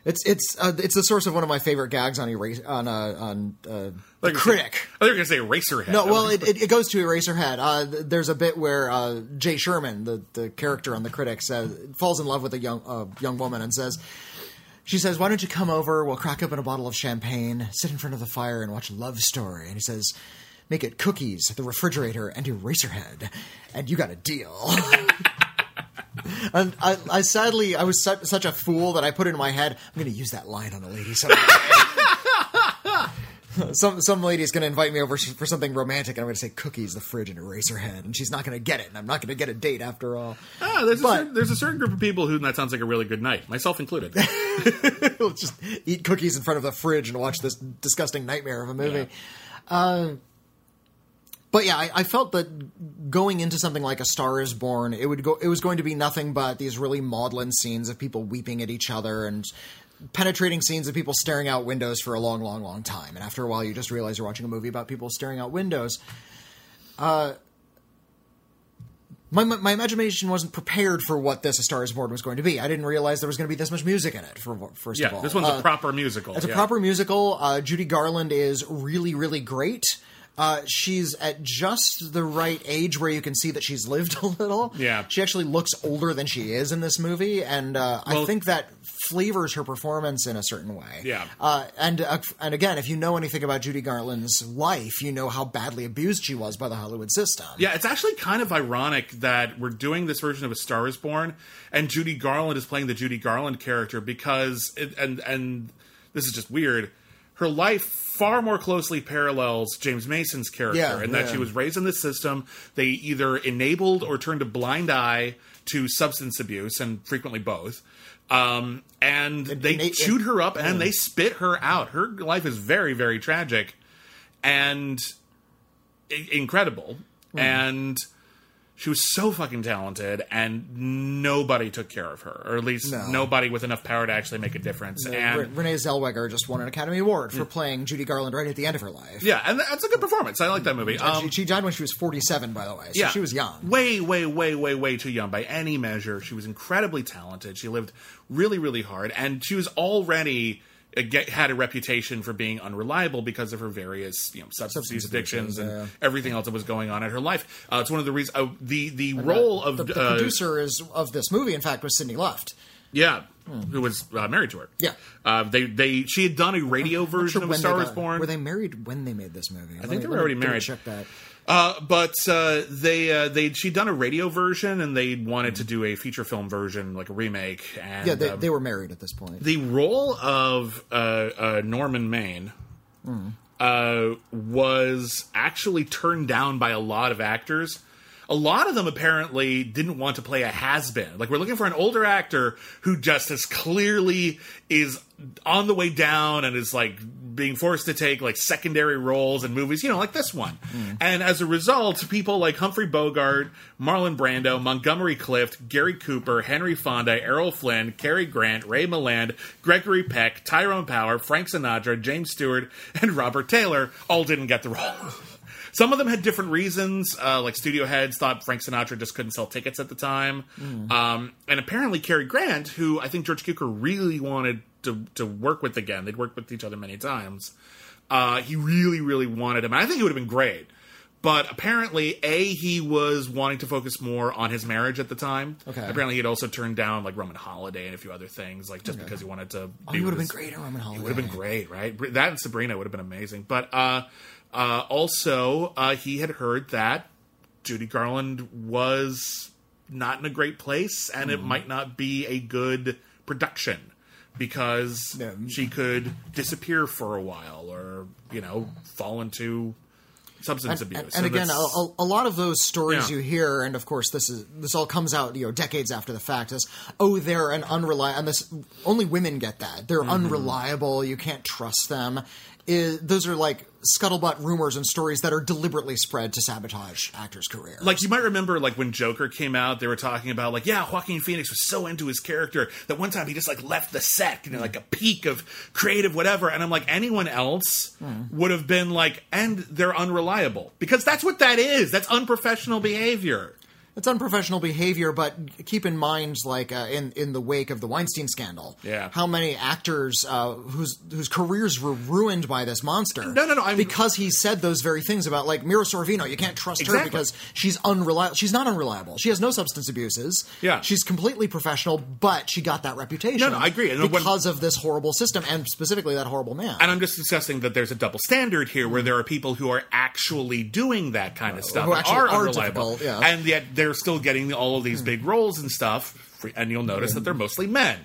It's it's uh, it's the source of one of my favorite gags on erase on uh, on uh, Like the critic. I thought you were going to say Eraserhead. No, well, (laughs) it, it, it goes to Eraserhead. Uh, there's a bit where uh, Jay Sherman, the, the character on the critic, says falls in love with a young uh, young woman and says, she says, "Why don't you come over? We'll crack open a bottle of champagne, sit in front of the fire, and watch Love Story." And he says, "Make it cookies, the refrigerator, and Eraserhead, and you got a deal." (laughs) And I, I sadly, I was such, such a fool that I put it in my head. I'm going to use that line on a lady someday. (laughs) some some lady is going to invite me over for something romantic, and I'm going to say cookies, the fridge, and Eraserhead, and she's not going to get it, and I'm not going to get a date after all. Ah, there's, a but- certain, there's a certain group of people who that sounds like a really good night, myself included. (laughs) We'll just eat cookies in front of the fridge and watch this disgusting nightmare of a movie. Uh, but yeah, I, I felt that going into something like A Star Is Born, it would go. It was going to be nothing but these really maudlin scenes of people weeping at each other and penetrating scenes of people staring out windows for a long, long, long time. And after a while, you just realize you're watching a movie about people staring out windows. Uh, my, my, my imagination wasn't prepared for what this A Star Is Born was going to be. I didn't realize there was going to be this much music in it. For first of yeah, all, this one's Uh, a proper musical. it's a proper musical. Uh, Judy Garland is really, really great. Uh, she's at just the right age where you can see that she's lived (laughs) a little. Yeah. She actually looks older than she is in this movie, and uh, I think that flavors her performance in a certain way. Yeah. Uh, and uh, and again, if you know anything about Judy Garland's life, you know how badly abused she was by the Hollywood system. Yeah, it's actually kind of ironic that we're doing this version of A Star Is Born, and Judy Garland is playing the Judy Garland character because, it, and and this is just weird. Her life far more closely parallels James Mason's character, Yeah, in that yeah. she was raised in this system. They either enabled or turned a blind eye to substance abuse, and frequently both. Um, and they and they- chewed her up and they spit her out. Her life is very, very tragic, and i- incredible. And She was so fucking talented, and nobody took care of her, or at least No. nobody with enough power to actually make a difference. Re- and Renee Zellweger just won an Academy Award for playing Judy Garland right at the end of her life. yeah, and that's a good performance. I like that movie. Um, she, she died when she was 47, by the way, so she was young. Way, way, way, way, way too young by any measure. She was incredibly talented. She lived really, really hard, and she was already uh, had a reputation for being unreliable because of her various, you know, substance, Substance addictions addictions, and yeah. everything else that was going on in her life. Uh, it's one of the reasons. Uh, the the role of The, the uh, producer is of this movie, in fact, was Sidney Luft. yeah, who was uh, married to her. Yeah. uh, they they she had done a radio version Sure, of when Star they Born. Were they married when they made this movie? I think they were already married. Check that. Uh, but uh, they uh, they she'd done a radio version and they wanted to do a feature film version, like a remake. And Yeah, they, um, they were married at this point. the role of uh, uh, Norman Maine uh, was actually turned down by a lot of actors. A lot of them apparently didn't want to play a has been. Like, we're looking for an older actor who just as clearly is on the way down and is like being forced to take like secondary roles in movies, you know, like this one. And as a result, people like Humphrey Bogart, Marlon Brando, Montgomery Clift, Gary Cooper, Henry Fonda, Errol Flynn, Cary Grant, Ray Milland, Gregory Peck, Tyrone Power, Frank Sinatra, James Stewart, and Robert Taylor all didn't get the role. (laughs) Some of them had different reasons. Uh, like studio heads thought Frank Sinatra just couldn't sell tickets at the time, um, and apparently Cary Grant, who I think George Cukor really wanted to to work with again. They'd worked with each other many times. Uh, he really, really wanted him. And I think it would have been great. But apparently, A, he was wanting to focus more on his marriage at the time. Okay. Apparently, he'd also turned down like Roman Holiday and a few other things, like just because he wanted to. Oh, he would have been great in Roman Holiday. It would have been great, right? That and Sabrina would have been amazing. But uh, uh, also, uh, he had heard that Judy Garland was not in a great place, and Mm-hmm. it might not be a good production because Yeah. she could disappear for a while, or you know, fall into substance and, abuse. and, and again, a, a, a lot of those stories Yeah. you hear, and of course, this is this all comes out you know decades after the fact. Is oh, they're an unreliable, and this only women get that. They're Mm-hmm. unreliable. You can't trust them. Is, those are like scuttlebutt rumors and stories that are deliberately spread to sabotage actors' careers. like you might remember like when joker came out they were talking about like yeah joaquin phoenix was so into his character that one time he just like left the set you know like a peak of creative whatever. And i'm like anyone else hmm. would have been like and they're unreliable. Because that's what that is. That's unprofessional behavior It's unprofessional behavior, but keep in mind, like uh, in in the wake of the Weinstein scandal, Yeah. how many actors uh, whose whose careers were ruined by this monster? No, no, no, I'm- because he said those very things about like Mira Sorvino. You can't trust her because she's unreliable. She's not unreliable. She has no substance abuses. Yeah. she's completely professional, but she got that reputation. No, no, I agree. And when- because of this horrible system, and specifically that horrible man. and i'm just discussing that there's a double standard here where there are people who are actually doing that kind of stuff who actually are, are unreliable yeah. and yet they're still getting all of these big roles and stuff and you'll notice that they're mostly men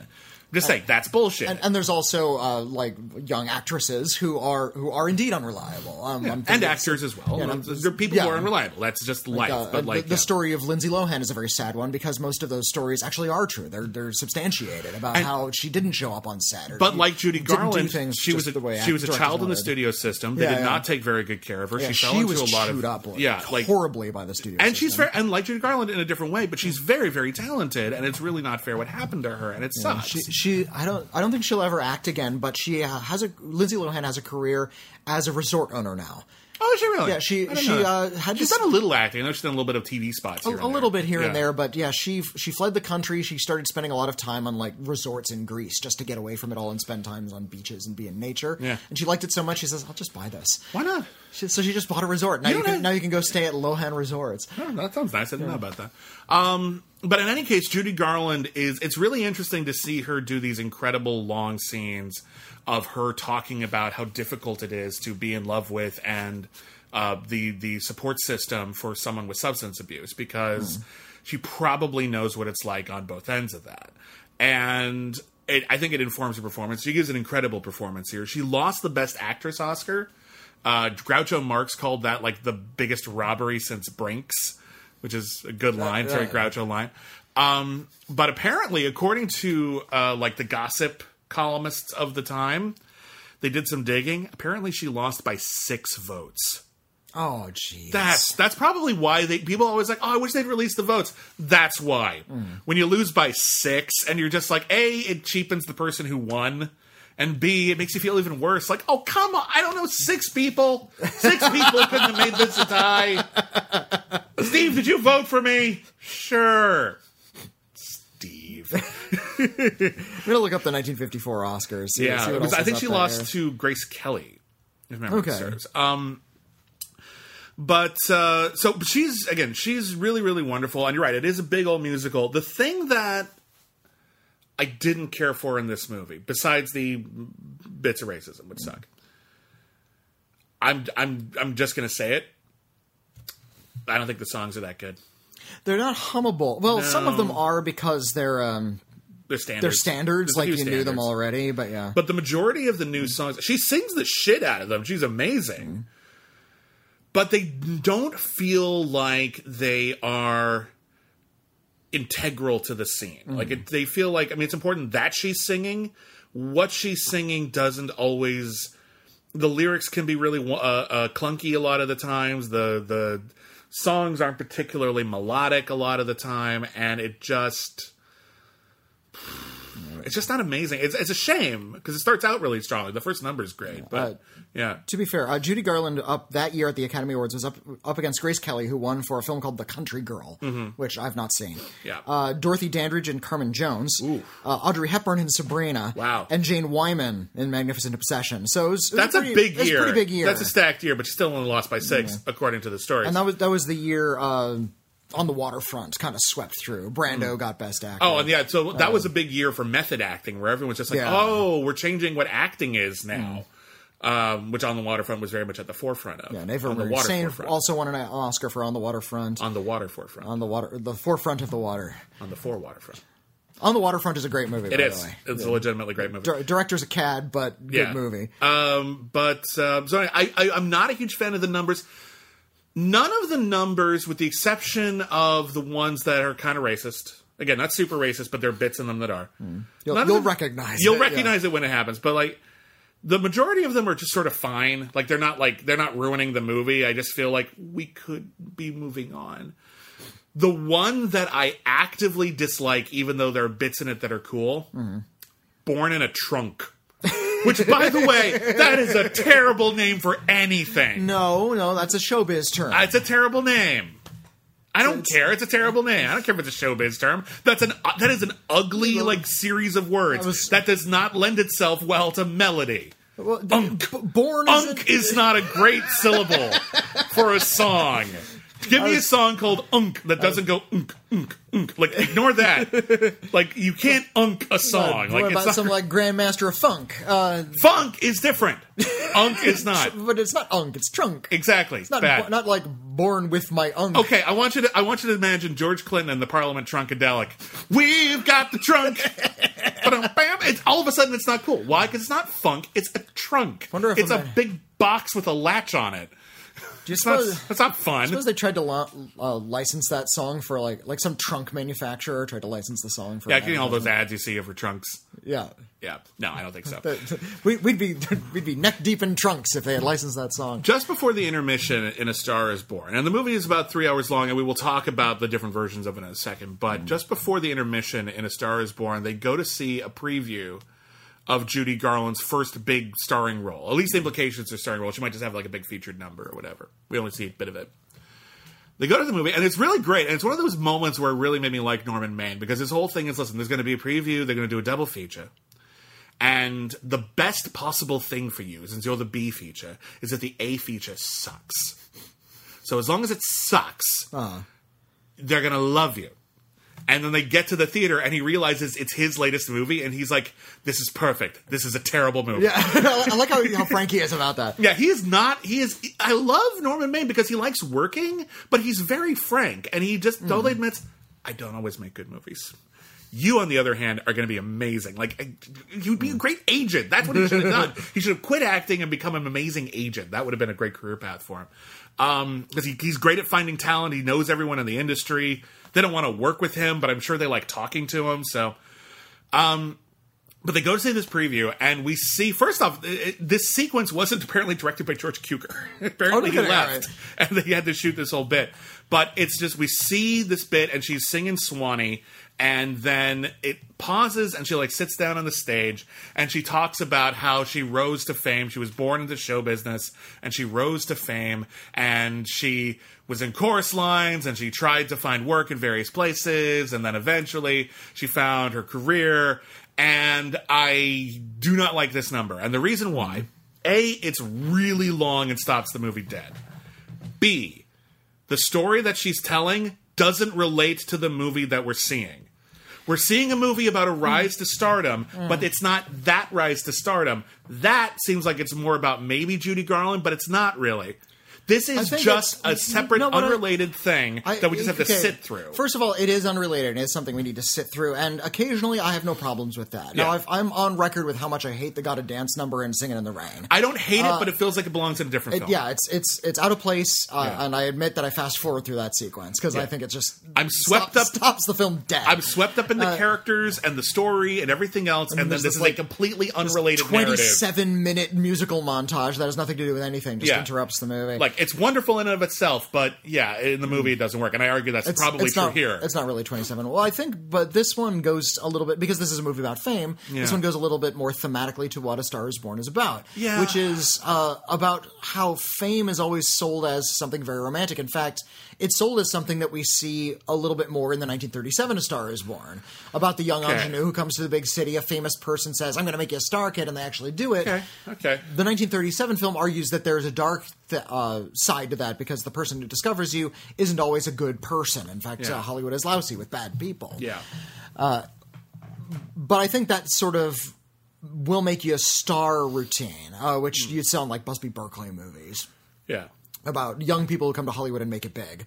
just saying that's bullshit and, and there's also uh, like young actresses who are who are indeed unreliable. Um, I'm and actors as well. Yeah, there are people who are unreliable. That's just life. Uh, but like the, yeah. story of Lindsay Lohan is a very sad one because most of those stories actually are true. They're they're substantiated about And- how she didn't show up on set. But like Judy Garland, things she was a, the way she was a child in the studio system. They Yeah, did yeah. not take very good care of her. Yeah, she fell she into was a lot of up like, yeah, like horribly by the studio. and she's very and like Judy Garland in a different way, but she's very very talented, and it's really not fair what happened to her, and it sucks. She, she, I don't, I don't think she'll ever act again. But she uh, has a Lindsay Lohan has a career as a resort owner now. oh, is she really? Yeah, she- she, uh, had she's this- done a little acting. I know she's done a little bit of TV spots. A, a little bit here and there, but yeah, she she fled the country. She started spending a lot of time on like resorts in Greece just to get away from it all and spend times on beaches and be in nature. Yeah. and she liked it so much. She says, "I'll just buy this." Why not? She, so she just bought a resort. Now You you, can that- now you can go stay at Lohan Resorts. Oh, that sounds nice. I didn't know about that. Um, but in any case, Judy Garland is. It's really interesting to see her do these incredible long scenes of her talking about how difficult it is to be in love with and uh, the the support system for someone with substance abuse because she probably knows what it's like on both ends of that, and. It, I think it informs her performance. She gives an incredible performance here. She lost the Best Actress Oscar. Uh, Groucho Marx called that like the biggest robbery since Brinks, which is a good line, yeah. Groucho line. Um, but apparently, according to uh, like the gossip columnists of the time, they did some digging. Apparently, she lost by six votes. Oh, jeez. That's that's probably why they people always like, oh, I wish they'd release the votes. That's why. When you lose by six, and you're just like, a, it cheapens the person who won, and b, it makes you feel even worse. Like, oh, come on, I don't know, six people, six people couldn't have made this a tie. (laughs) Steve, did you vote for me? Sure. Steve. (laughs) I'm gonna look up the 1954 Oscars. see- Yeah, see what was- else I think she lost to Grace Kelly. If memory Okay. serves. Um, but uh, so she's again, she's really, really wonderful, and you're right. It is a big old musical. The thing that I didn't care for in this movie, besides the bits of racism, which suck, I'm, I'm, I'm just gonna say it. I don't think the songs are that good. They're not hummable. Well, some of them are because they're um, They're standards. they're standards, There's like you few knew them already. But yeah, But the majority of the new songs, she sings the shit out of them. She's amazing. But they don't feel like they are integral to the scene. Like it, they feel like I mean it's important that she's singing. What she's singing doesn't always. The lyrics can be really uh, uh, clunky a lot of the times. The the songs aren't particularly melodic a lot of the time, and it just it's just not amazing. It's it's a shame because it starts out really strongly. The first number is great, but Uh, yeah, to be fair, uh, Judy Garland up that year at the Academy Awards was up up against Grace Kelly, who won for a film called The Country Girl, which I've not seen. Mm-hmm. Yeah. Uh, Dorothy Dandridge and Carmen Jones, uh, Audrey Hepburn in Sabrina, Wow. and Jane Wyman in Magnificent Obsession. So it was, it was that's pretty, a big year. Pretty big year. That's a stacked year, but she still only lost by six, according to the story. and that was that was the year uh, on the waterfront kind of swept through. Brando got Best Actor. Oh, and yeah, so that was a big year for method acting, where everyone's just like, Yeah. "Oh, we're changing what acting is now," um, which on the waterfront was very much at the forefront of. yeah, and Ava the water Saint forefront. also won an Oscar for On the Waterfront. on the water forefront, on the water, the forefront of the water. on the fore waterfront. On the Waterfront is a great movie. It by is. The way. It's a legitimately great movie. Dir- director's a cad, but good movie. Um, but um, so I, I, I'm not a huge fan of the numbers. None of the numbers, with the exception of the ones that are kind of racist. Again, not super racist, but there are bits in them that are. You'll, None of you'll them- recognize. You'll it, yeah. it when it happens, but like the majority of them are just sort of fine. Like they're not like they're not ruining the movie. I just feel like we could be moving on. The one that I actively dislike, even though there are bits in it that are cool, Mm-hmm. Born in a Trunk. Which, by the way, that is a terrible name for anything. No, no, that's a showbiz term. Uh, It's a terrible name. I don't care. It's a terrible name. I don't care if it's a showbiz term. That's an uh, that is an ugly like series of words was- that does not lend itself well to melody. Well, Unk. b- born is Unk a- is not a great syllable for a song. Give me a song called Unk that doesn't go unk unk unk. Like ignore that. (laughs) like you can't unk a song. What Like about it's not, some like Grandmaster of Funk? Uh, funk is different. (laughs) Unk is not. but it's not unk; it's trunk. Exactly. It's not Bad. not like born with my unk. Okay, I want you to I want you to imagine George Clinton and the Parliament Trunkadelic. We've got the trunk. (laughs) It's all of a sudden it's not cool. Why? Because it's not funk. It's a trunk. Wonder if it's a a big box with a latch on it. You It's not, suppose? that's not fun. Suppose they tried to lo- uh, license that song for like like some trunk manufacturer tried to license the song for yeah, getting all those ads you see of her trunks. yeah Yeah, no, I don't think so. (laughs) we, we'd be (laughs) we'd be neck deep in trunks if they had licensed that song Just before the intermission in A Star is Born, and the movie is about three hours long, and we will talk about the different versions of it in a second. But just before the intermission in A Star is Born, they go to see a preview of Judy Garland's first big starring role. At least the implications are starring role. She might just have like a big featured number or whatever. We only see a bit of it. They go to the movie, and it's really great. And it's one of those moments where it really made me like Norman Maine because his whole thing is listen, there's going to be a preview, they're going to do a double feature. And the best possible thing for you, since you're the B feature, is that the A feature sucks. So as long as it sucks, uh-huh. they're gonna love you. And then they get to the theater, and he realizes it's his latest movie, and he's like, "This is perfect. This is a terrible movie." yeah (laughs) I like how, how frank he is about that Yeah, he is not. He is. I love Norman Maine because he likes working, but he's very frank, and he just totally mm-hmm. admits, "I don't always make good movies." You, on the other hand, are going to be amazing. Like you'd be a mm. great agent. That's what he should have done. (laughs) he should have quit acting and become an amazing agent. That would have been a great career path for him. Um, because he, he's great at finding talent. He knows everyone in the industry. They don't want to work with him, but I'm sure they like talking to him. So um, But they go to see this preview, and we see first off, it, this sequence wasn't apparently directed by George Cukor. (laughs) apparently, he Oh, okay, left, (laughs) and they had to shoot this whole bit. But it's just we see this bit, and she's singing Swanee, and then it pauses, and she like sits down on the stage, and she talks about how she rose to fame. She was born into show business, and she rose to fame, and she was in chorus lines and she tried to find work in various places and then eventually she found her career and I do not like this number. And the reason why, A, it's really long and stops the movie dead. B, the story that she's telling doesn't relate to the movie that we're seeing. We're seeing a movie about a rise to stardom, but it's not that rise to stardom. That seems like it's more about maybe Judy Garland, but it's not really. This is just a separate, no, but I- unrelated thing I- that we just have to okay, sit through. First of all, it is unrelated and it's something we need to sit through. And occasionally, I have no problems with that. Now, Yeah. I've, I'm on record with how much I hate the "Gotta Dance" number and "Singing in the Rain." I don't hate it, but it feels like it belongs in a different Uh, It- film. yeah, it's it's it's out of place, uh, Yeah. and I admit that I fast forward through that sequence because I think it just I'm swept stop- up- stops the film dead. I'm swept up in the Uh, characters and the story and everything else, and, then this is like, a completely unrelated narrative. Twenty-seven minute musical montage that has nothing to do with anything, just Yeah. interrupts the movie. Like it's wonderful in and of itself, but yeah, in the movie it doesn't work, and I argue that's It's- probably it's true not, here. It's not really 27. Well, I think, but this one goes a little bit because this is a movie about fame. Yeah. This one goes a little bit more thematically to what A Star Is Born is about, Yeah. which is uh, about how fame is always sold as something very romantic. In fact, it's sold as something that we see a little bit more in the 1937 A Star Is Born about the young Okay. ingenue who comes to the big city. A famous person says, "I'm going to make you a star kid," and they actually do it. okay, okay. The 1937 film argues that there's a dark th- uh, side to that because the person who discovers you isn't always a good person. In fact, Yeah. uh, Hollywood is lousy with bad people. Yeah, But I think that sort of will make you a star routine, uh, which Hmm. you'd sound like Busby Berkeley movies yeah. About young people who come to Hollywood and make it big.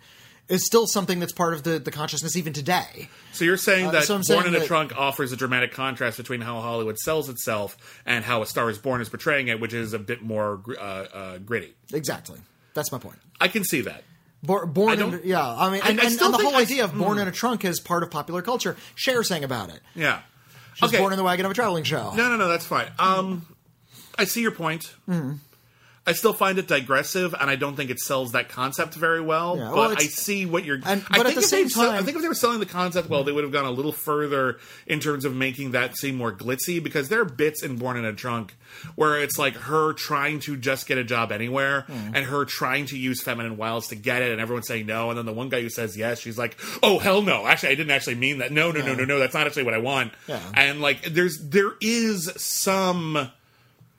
Is still something that's part of the, the consciousness even today. So you're saying Uh, that so Born saying in a Trunk offers a dramatic contrast between how Hollywood sells itself and how A Star Is Born is portraying it, which is a bit more uh, uh, gritty. Exactly. That's my point. I can see that. Bor- born in, yeah, I mean, and, I and, and the whole I- Hmm. idea of born in a trunk is part of popular culture. Cher sang about it. Yeah. She was born in the wagon of a traveling show. No, no, no, that's fine. Um, I see your point. Mm-hmm. I still find it digressive, and I don't think it sells that concept very well. Yeah, but I see what you're. and- I but at think the if they same sell- I think if they were selling the concept well, they would have gone a little further in terms of making that seem more glitzy. Because there are bits in Born in a Trunk where it's like her trying to just get a job anywhere, Mm. and her trying to use feminine wiles to get it, and everyone saying no, and then the one guy who says yes, she's like, "Oh hell no! Actually, I didn't actually mean that. No, no, no, no, no. That's not actually what I want." Yeah. And like, there's there is some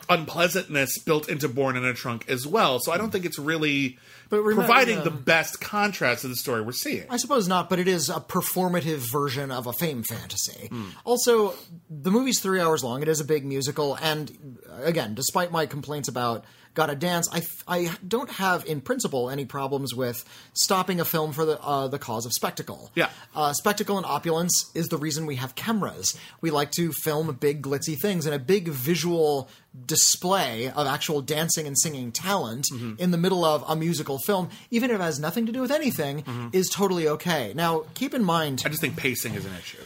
unpleasantness built into Born in a Trunk as well. So I don't hmm. think it's really But remember- providing yeah. the best contrast to the story we're seeing. I suppose not, but it is a performative version of a fame fantasy. Hmm. Also, the movie's three hours long. It is a big musical, and again, despite my complaints about Gotta Dance, I, I don't have, in principle, any problems with stopping a film for the uh, the cause of spectacle. Yeah. Uh, spectacle and opulence is the reason we have cameras. We like to film big, glitzy things, and a big visual display of actual dancing and singing talent in the middle of a musical film, even if it has nothing to do with anything, is totally okay. Now, keep in mind, I just think pacing is an issue.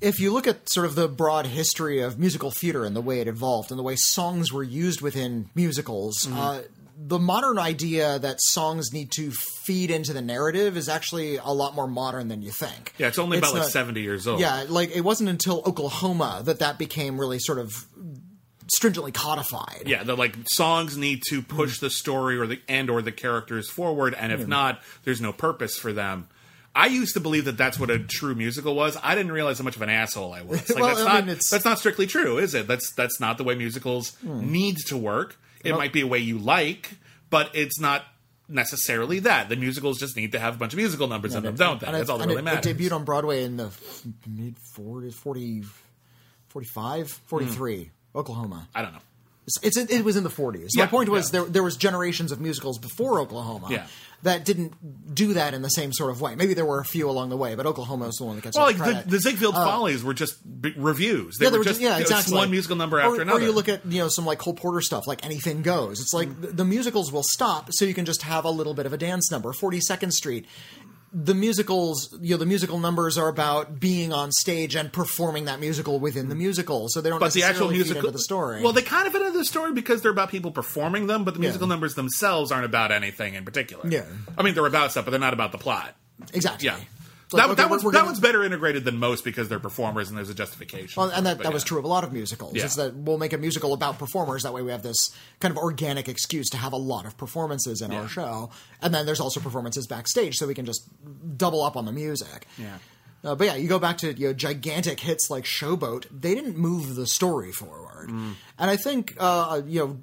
If you look at sort of the broad history of musical theater and the way it evolved and the way songs were used within musicals, Mm-hmm. uh, the modern idea that songs need to feed into the narrative is actually a lot more modern than you think. Yeah, it's only about like 70 years old. Yeah, like it wasn't until Oklahoma that that became really sort of stringently codified. Yeah, the like songs need to push the story or the and or the characters forward, and if not, there's no purpose for them. I used to believe that that's what a true musical was. I didn't realize how much of an asshole I was. (laughs) Like Well, that's I not mean, that's not strictly true, is it? That's that's not the way musicals hmm. need to work. It Well- might be a way you like, but it's not necessarily that. The musicals just need to have a bunch of musical numbers in them, don't they? That's all that really it, matters. It debuted on Broadway in the mid 40s, 40, 45, 43, hmm. Oklahoma. I don't know. It's, it's it was in the 40s. Yeah, My point was yeah. there there was generations of musicals before Oklahoma Yeah. That didn't do that in the same sort of way. Maybe there were a few along the way, but Oklahoma was the one that gets Well, like the the, Ziegfeld uh, Follies were just b- revues. They yeah, were were just yeah, know, exactly. one musical number or, after another. Or you look at you know some like Cole Porter stuff, like Anything Goes. It's like mm. the, the musicals will stop, so you can just have a little bit of a dance number. Forty Second Street. The musicals, you know, the musical numbers are about being on stage and performing that musical within the musical, so they don't but the actual musical the story. Well, they kind of fit into the story because they're about people performing them, but the musical numbers themselves aren't about anything in particular. Yeah. I mean they're about stuff, but they're not about the plot. exactly. Yeah. Like, that, okay, that, one's, we're that gonna- one's better integrated than most because they're performers and there's a justification. Well, and that, But that was true of a lot of musicals. Yeah. Is that we'll make a musical about performers. That way, we have this kind of organic excuse to have a lot of performances in Yeah. our show. And then there's also performances backstage, so we can just double up on the music. Yeah. Uh, but yeah, you go back to you know, gigantic hits like Showboat. They didn't move the story forward, Mm. and I think uh, you know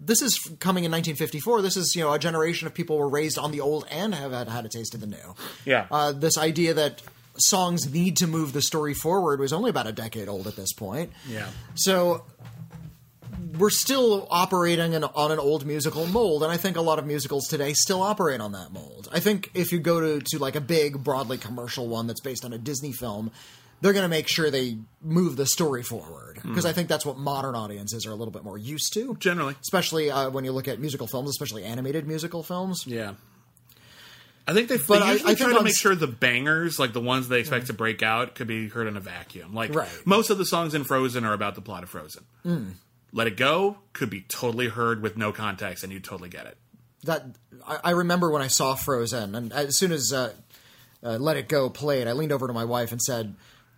this is coming in 1954. This is you know a generation of people were raised on the old and have had, had a taste of the new. Yeah. Uh, this idea that songs need to move the story forward was only about a decade old at this point. Yeah. So we're still operating in, on an old musical mold, and I think a lot of musicals today still operate on that mold. I think if you go to, to like a big, broadly commercial one that's based on a Disney film, they're going to make sure they move the story forward because I think that's what modern audiences are a little bit more used to. Generally. especially uh, when you look at musical films, especially animated musical films. Yeah. I think they, But they I- usually I try think to make sure the bangers, like the ones they expect to break out, could be heard in a vacuum. Like Right. most of the songs in Frozen are about the plot of Frozen. Hmm. Let It Go could be totally heard with no context, and you totally get it. that I, I remember when I saw Frozen, and as soon as uh, uh, Let It Go played, I leaned over to my wife and said,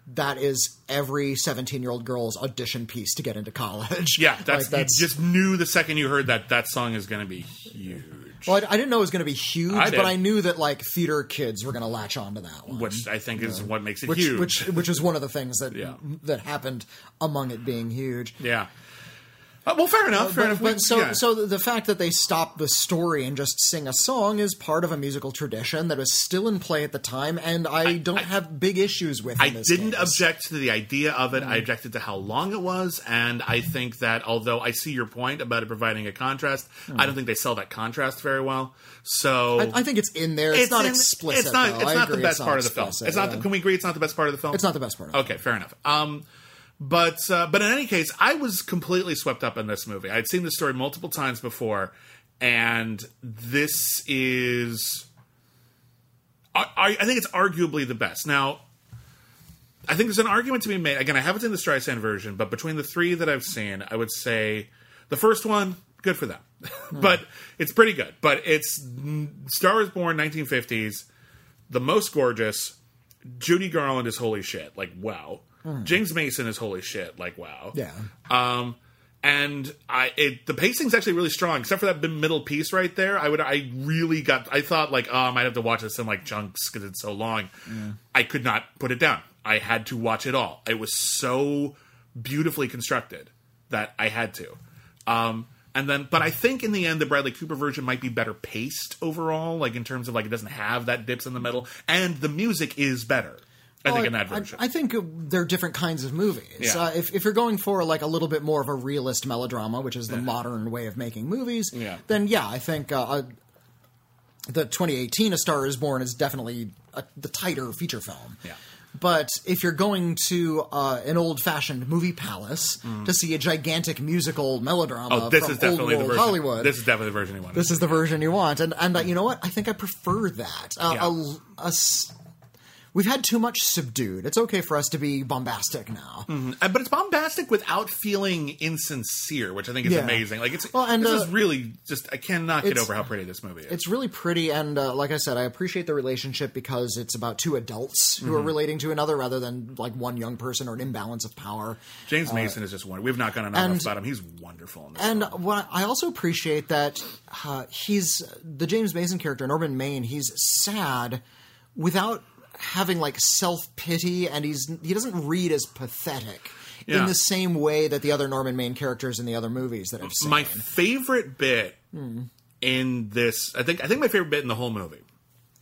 "That is every seventeen-year-old girl's audition piece to get into college." Yeah, (laughs) that's, Like, you just knew the second you heard that that song is going to be huge. Well, I, I didn't know it was going to be huge, I but I knew that like theater kids were going to latch onto that one, which I think is what makes it which huge. which which is one of the things that (laughs) Yeah. that happened among it being huge. yeah. Uh, well, fair enough. Fair But, enough. but so, yeah. so the fact that they stop the story and just sing a song is part of a musical tradition that was still in play at the time, and I, don't have big issues with. It. I this didn't case. Mm. object to the idea of it. I objected to how long it was, and I think that although I see your point about it providing a contrast, I don't think they sell that contrast very well. So Mm. I, I think it's in there. It's, not in- explicit. It's not. though. It's I not the best it's part of the film. It's not. yeah. The, can we agree? It's not the best part of the film. It's not the best part. Okay, fair enough. Um, but uh, but in any case, I was completely swept up in this movie. I'd seen the story multiple times before, and this is. I, I think it's arguably the best. Now, I think there's an argument to be made. Again, I haven't seen the Streisand version, but between the three that I've seen, I would say the first one, good for them. (laughs) but it's pretty good. But it's mm, Star Wars Born, 1950s, the most gorgeous. Judy Garland is holy shit. Like, wow. James Mason is holy shit. Like, wow. Yeah. Um, and I, it, the pacing's actually really strong, except for that middle piece right there. I would, I really got, I thought like, oh, I might have to watch this in like chunks because it's so long. I could not put it down. I had to watch it all. It was so beautifully constructed that I had to. Um, and then, but I think in the end, the Bradley Cooper version might be better paced overall, like in terms of like it doesn't have that dips in the middle, and the music is better. I think in that version. I, think they're different kinds of movies. Yeah. Uh, if, if you're going for like a little bit more of a realist melodrama, which is the modern way of making movies, Yeah. then yeah, I think uh, uh, the 2018 A Star Is Born is definitely a, the tighter feature film. Yeah. But if you're going to uh, an old-fashioned movie palace to see a gigantic musical melodrama Mm. oh, this from is definitely old the world. Hollywood, This is definitely the version you want. this is the version you want, and and uh, you know what? I think I prefer that. Uh, Yeah. a- a we've had too much subdued. It's okay for us to be bombastic now. Uh, but it's bombastic without feeling insincere, which I think is Yeah. amazing. Like it's Well, and, this uh, is really just I cannot get over how pretty this movie is. It's really pretty, and uh, like I said, I appreciate the relationship because it's about two adults who Mm-hmm. are relating to another rather than like one young person or an imbalance of power. James Mason is just one. We've not gone enough and- about him. He's wonderful in this. And what I also appreciate that uh, he's the James Mason character, Norman Maine. He's sad without having like self pity, and he's he doesn't read as pathetic Yeah. in the same way that the other Norman Maine characters in the other movies that I've seen. my favorite bit in this, I think, I think my favorite bit in the whole movie,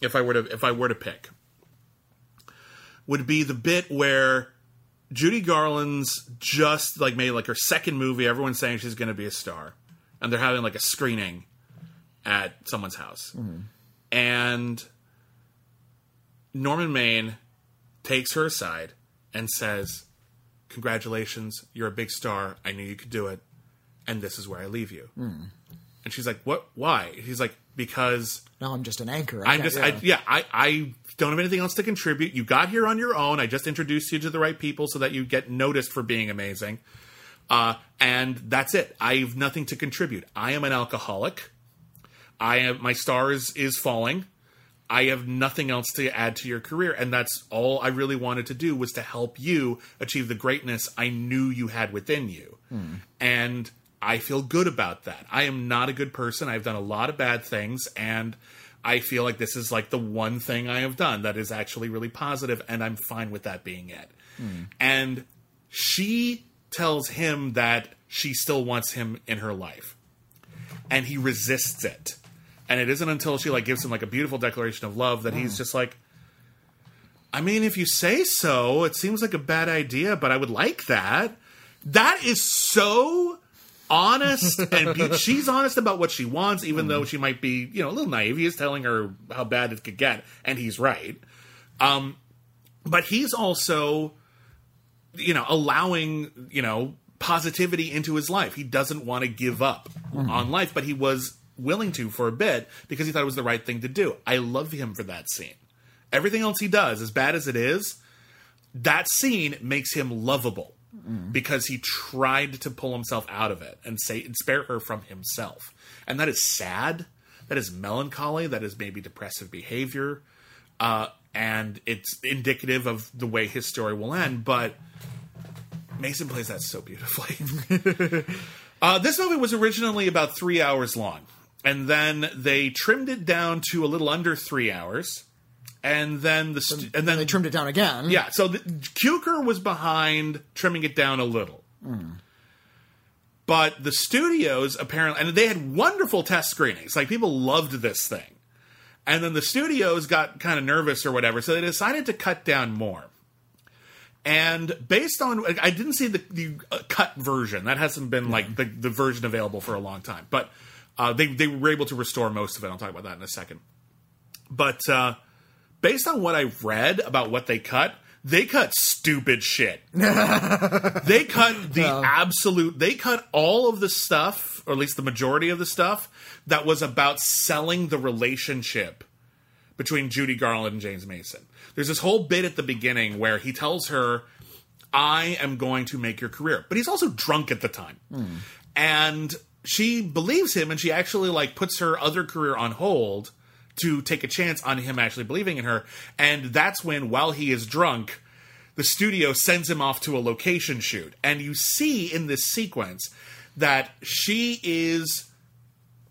if I were to, if I were to pick, would be the bit where Judy Garland's just like made like her second movie. Everyone's saying she's going to be a star, and they're having like a screening at someone's house, mm-hmm. and Norman Maine takes her aside and says, "Congratulations, you're a big star. I knew you could do it." and this is where I leave you. And she's like, "What? Why?" He's like, because now I'm just an anchor. I'm can't- just, I, yeah, I, I don't have anything else to contribute. You got here on your own. I just introduced you to the right people so that you get noticed for being amazing. Uh, and that's it. I have nothing to contribute. I am an alcoholic. I am, my star is, is falling. I have nothing else to add to your career. And that's all I really wanted to do was to help you achieve the greatness I knew you had within you. And I feel good about that. I am not a good person. I've done a lot of bad things. And I feel like this is like the one thing I have done that is actually really positive, and I'm fine with that being it. And she tells him that she still wants him in her life, and he resists it. And it isn't until she like gives him like a beautiful declaration of love that he's mm. just like, I mean, if you say so, it seems like a bad idea, but I would like that. That is so honest (laughs) and be- she's honest about what she wants even though mm. she might be you know a little naive. He is telling her how bad it could get and he's right. Um but he's also you know allowing you know positivity into his life. He doesn't want to give up mm-hmm. on life but he was willing to for a bit because he thought it was the right thing to do i love him for that scene everything else he does as bad as it is that scene makes him lovable because he tried to pull himself out of it and say and spare her from himself. And that is sad. That is melancholy. That is maybe depressive behavior. Uh, and it's indicative of the way his story will end. But Mason plays that so beautifully. (laughs) uh, this movie was originally about three hours long, and then they trimmed it down to a little under three hours. And then the st- and then they trimmed it down again. yeah, so the, Cukor was behind trimming it down a little. But the studios apparently, and they had wonderful test screenings. Like people loved this thing. And then the studios got kind of nervous or whatever, so they decided to cut down more. And based on, I didn't see the, the uh, cut version. That hasn't been like the, the version available for a long time. But uh, they they were able to restore most of it. I'll talk about that in a second. But uh, based on what I've read about what they cut, they cut stupid shit. (laughs) they cut the absolute. They cut all of the stuff, or at least the majority of the stuff that was about selling the relationship between Judy Garland and James Mason. There's this whole bit at the beginning where he tells her, I am going to make your career. But he's also drunk at the time. And she believes him and she actually like puts her other career on hold to take a chance on him actually believing in her. And that's when, while he is drunk, the studio sends him off to a location shoot. And you see in this sequence that she is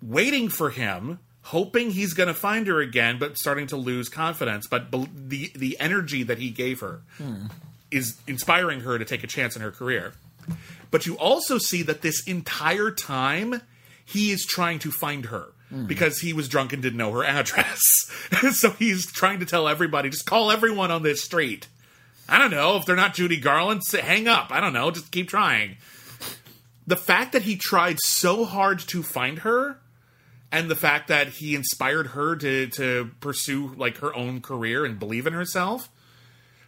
waiting for him, hoping he's going to find her again, but starting to lose confidence. But bel- the the energy that he gave her hmm. is inspiring her to take a chance in her career. But you also see that this entire time he is trying to find her mm-hmm. because he was drunk and didn't know her (laughs) address. so he's trying to tell everybody, just call everyone on this street. I don't know if they're not Judy Garland, say, hang up. I don't know, just keep trying. The fact that he tried so hard to find her and the fact that he inspired her to to pursue like her own career and believe in herself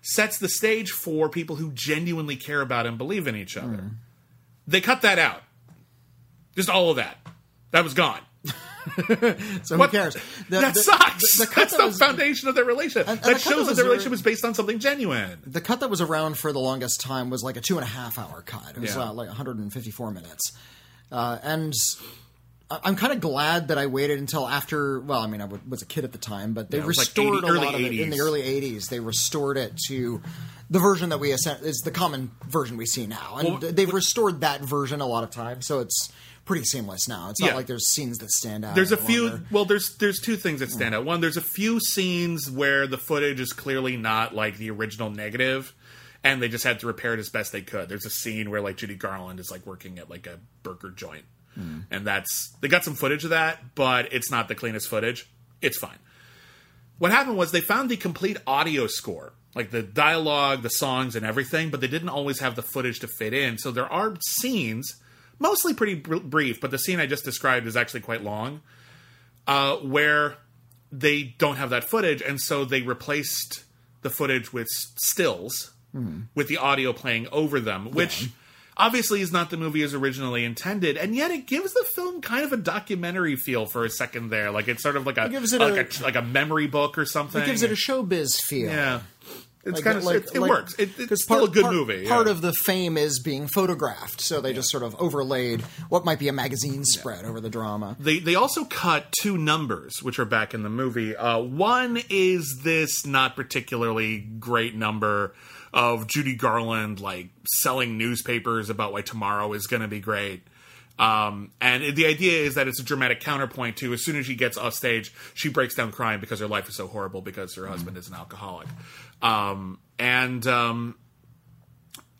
sets the stage for people who genuinely care about and believe in each other. Mm-hmm. They cut that out. Just all of that. That was gone. (laughs) So What- who cares? The- that the- sucks. the- the That's that the was- foundation of their relationship. And- and that the shows that that their relationship was based on something genuine. The cut that was around for the longest time was like a two and a half hour cut. It was Yeah. uh, like 154 minutes. Uh, and I'm kind of glad that I waited until after. Well, I mean, I was a kid at the time, but they Yeah, was like restored 80 a lot of it in the early 80s. They restored it to the version that we ascend- is the common version we see now, and Well, they've restored that version a lot of times, so it's pretty seamless now. It's Yeah. not like there's scenes that stand out. There's a few. longer. Well, there's there's two things that hmm. stand out. One, there's a few scenes where the footage is clearly not like the original negative, and they just had to repair it as best they could. There's a scene where like Judy Garland is like working at like a burger joint, and that's they got some footage of that, but it's not the cleanest footage. It's fine. What happened was they found the complete audio score, like the dialogue, the songs, and everything, but they didn't always have the footage to fit in. So there are scenes, mostly pretty br- brief, but the scene I just described is actually quite long, uh, where they don't have that footage, and so they replaced the footage with stills with the audio playing over them, which. Obviously is not the movie as originally intended, and yet it gives the film kind of a documentary feel for a second there. Like it's sort of like a like a, a- like a memory book or something. It gives it a showbiz feel. yeah. It's Like- kind of like- it, it like- works. It, it's still part- a good part- movie. Part yeah. of the fame is being photographed, so they just sort of overlaid what might be a magazine spread over the drama. They they also cut two numbers, which are back in the movie. Uh, one is this not particularly great number of Judy Garland like selling newspapers about why tomorrow is going to be great. Um, and the idea is that it's a dramatic counterpoint to as soon as she gets off stage, she breaks down crying because her life is so horrible because her husband is an alcoholic. Um, and um,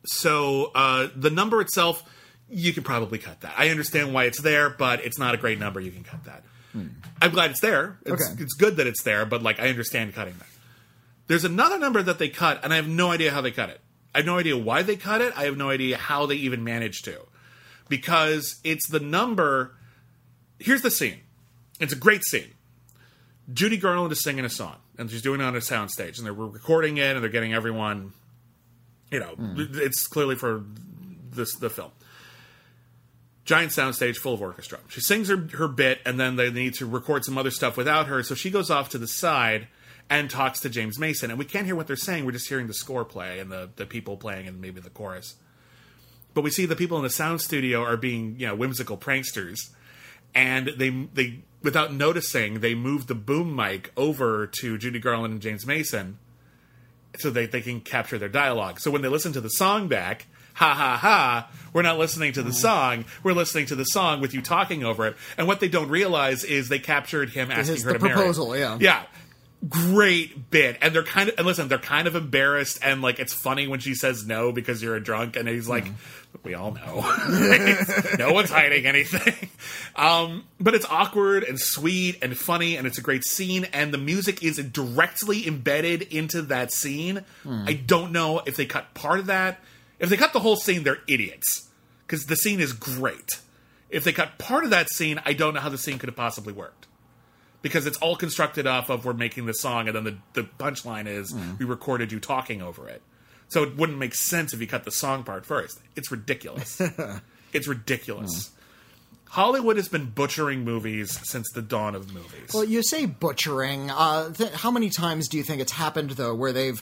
so uh, the number itself, you can probably cut that. I understand why it's there, but it's not a great number. You can cut that. I'm glad it's there. It's, Okay. it's good that it's there, but like I understand cutting that. There's another number that they cut, and I have no idea how they cut it. I have no idea why they cut it. I have no idea how they even managed to, because it's the number. Here's the scene. It's a great scene. Judy Garland is singing a song, and she's doing it on a soundstage, and they're recording it, and they're getting everyone. You know, hmm. it's clearly for this the film. Giant soundstage full of orchestra. She sings her her bit, and then they need to record some other stuff without her. So she goes off to the side and talks to James Mason, and we can't hear what they're saying. We're just hearing the score play and the the people playing and maybe the chorus. But we see the people in the sound studio are being you know whimsical pranksters, and they they without noticing they move the boom mic over to Judy Garland and James Mason so they, they can capture their dialogue. So when they listen to the song back, ha ha ha, we're not listening to the song, we're listening to the song with you talking over it. And what they don't realize is they captured him asking His- her the to marry. proposal, yeah. Yeah. Great bit. And they're kind of and listen, they're kind of embarrassed and like it's funny when she says no because you're a drunk and he's like we all know. (laughs) no one's hiding anything. (laughs) Um, but it's awkward and sweet and funny and it's a great scene and the music is directly embedded into that scene. I don't know if they cut part of that. If they cut the whole scene, they're idiots because the scene is great. If they cut part of that scene, I don't know how the scene could have possibly worked because it's all constructed off of we're making the song and then the, the punchline is we recorded you talking over it. So it wouldn't make sense if you cut the song part first. It's ridiculous. (laughs) it's ridiculous. Hollywood has been butchering movies since the dawn of movies. Well, you say butchering. Uh, th- how many times do you think it's happened though, where they've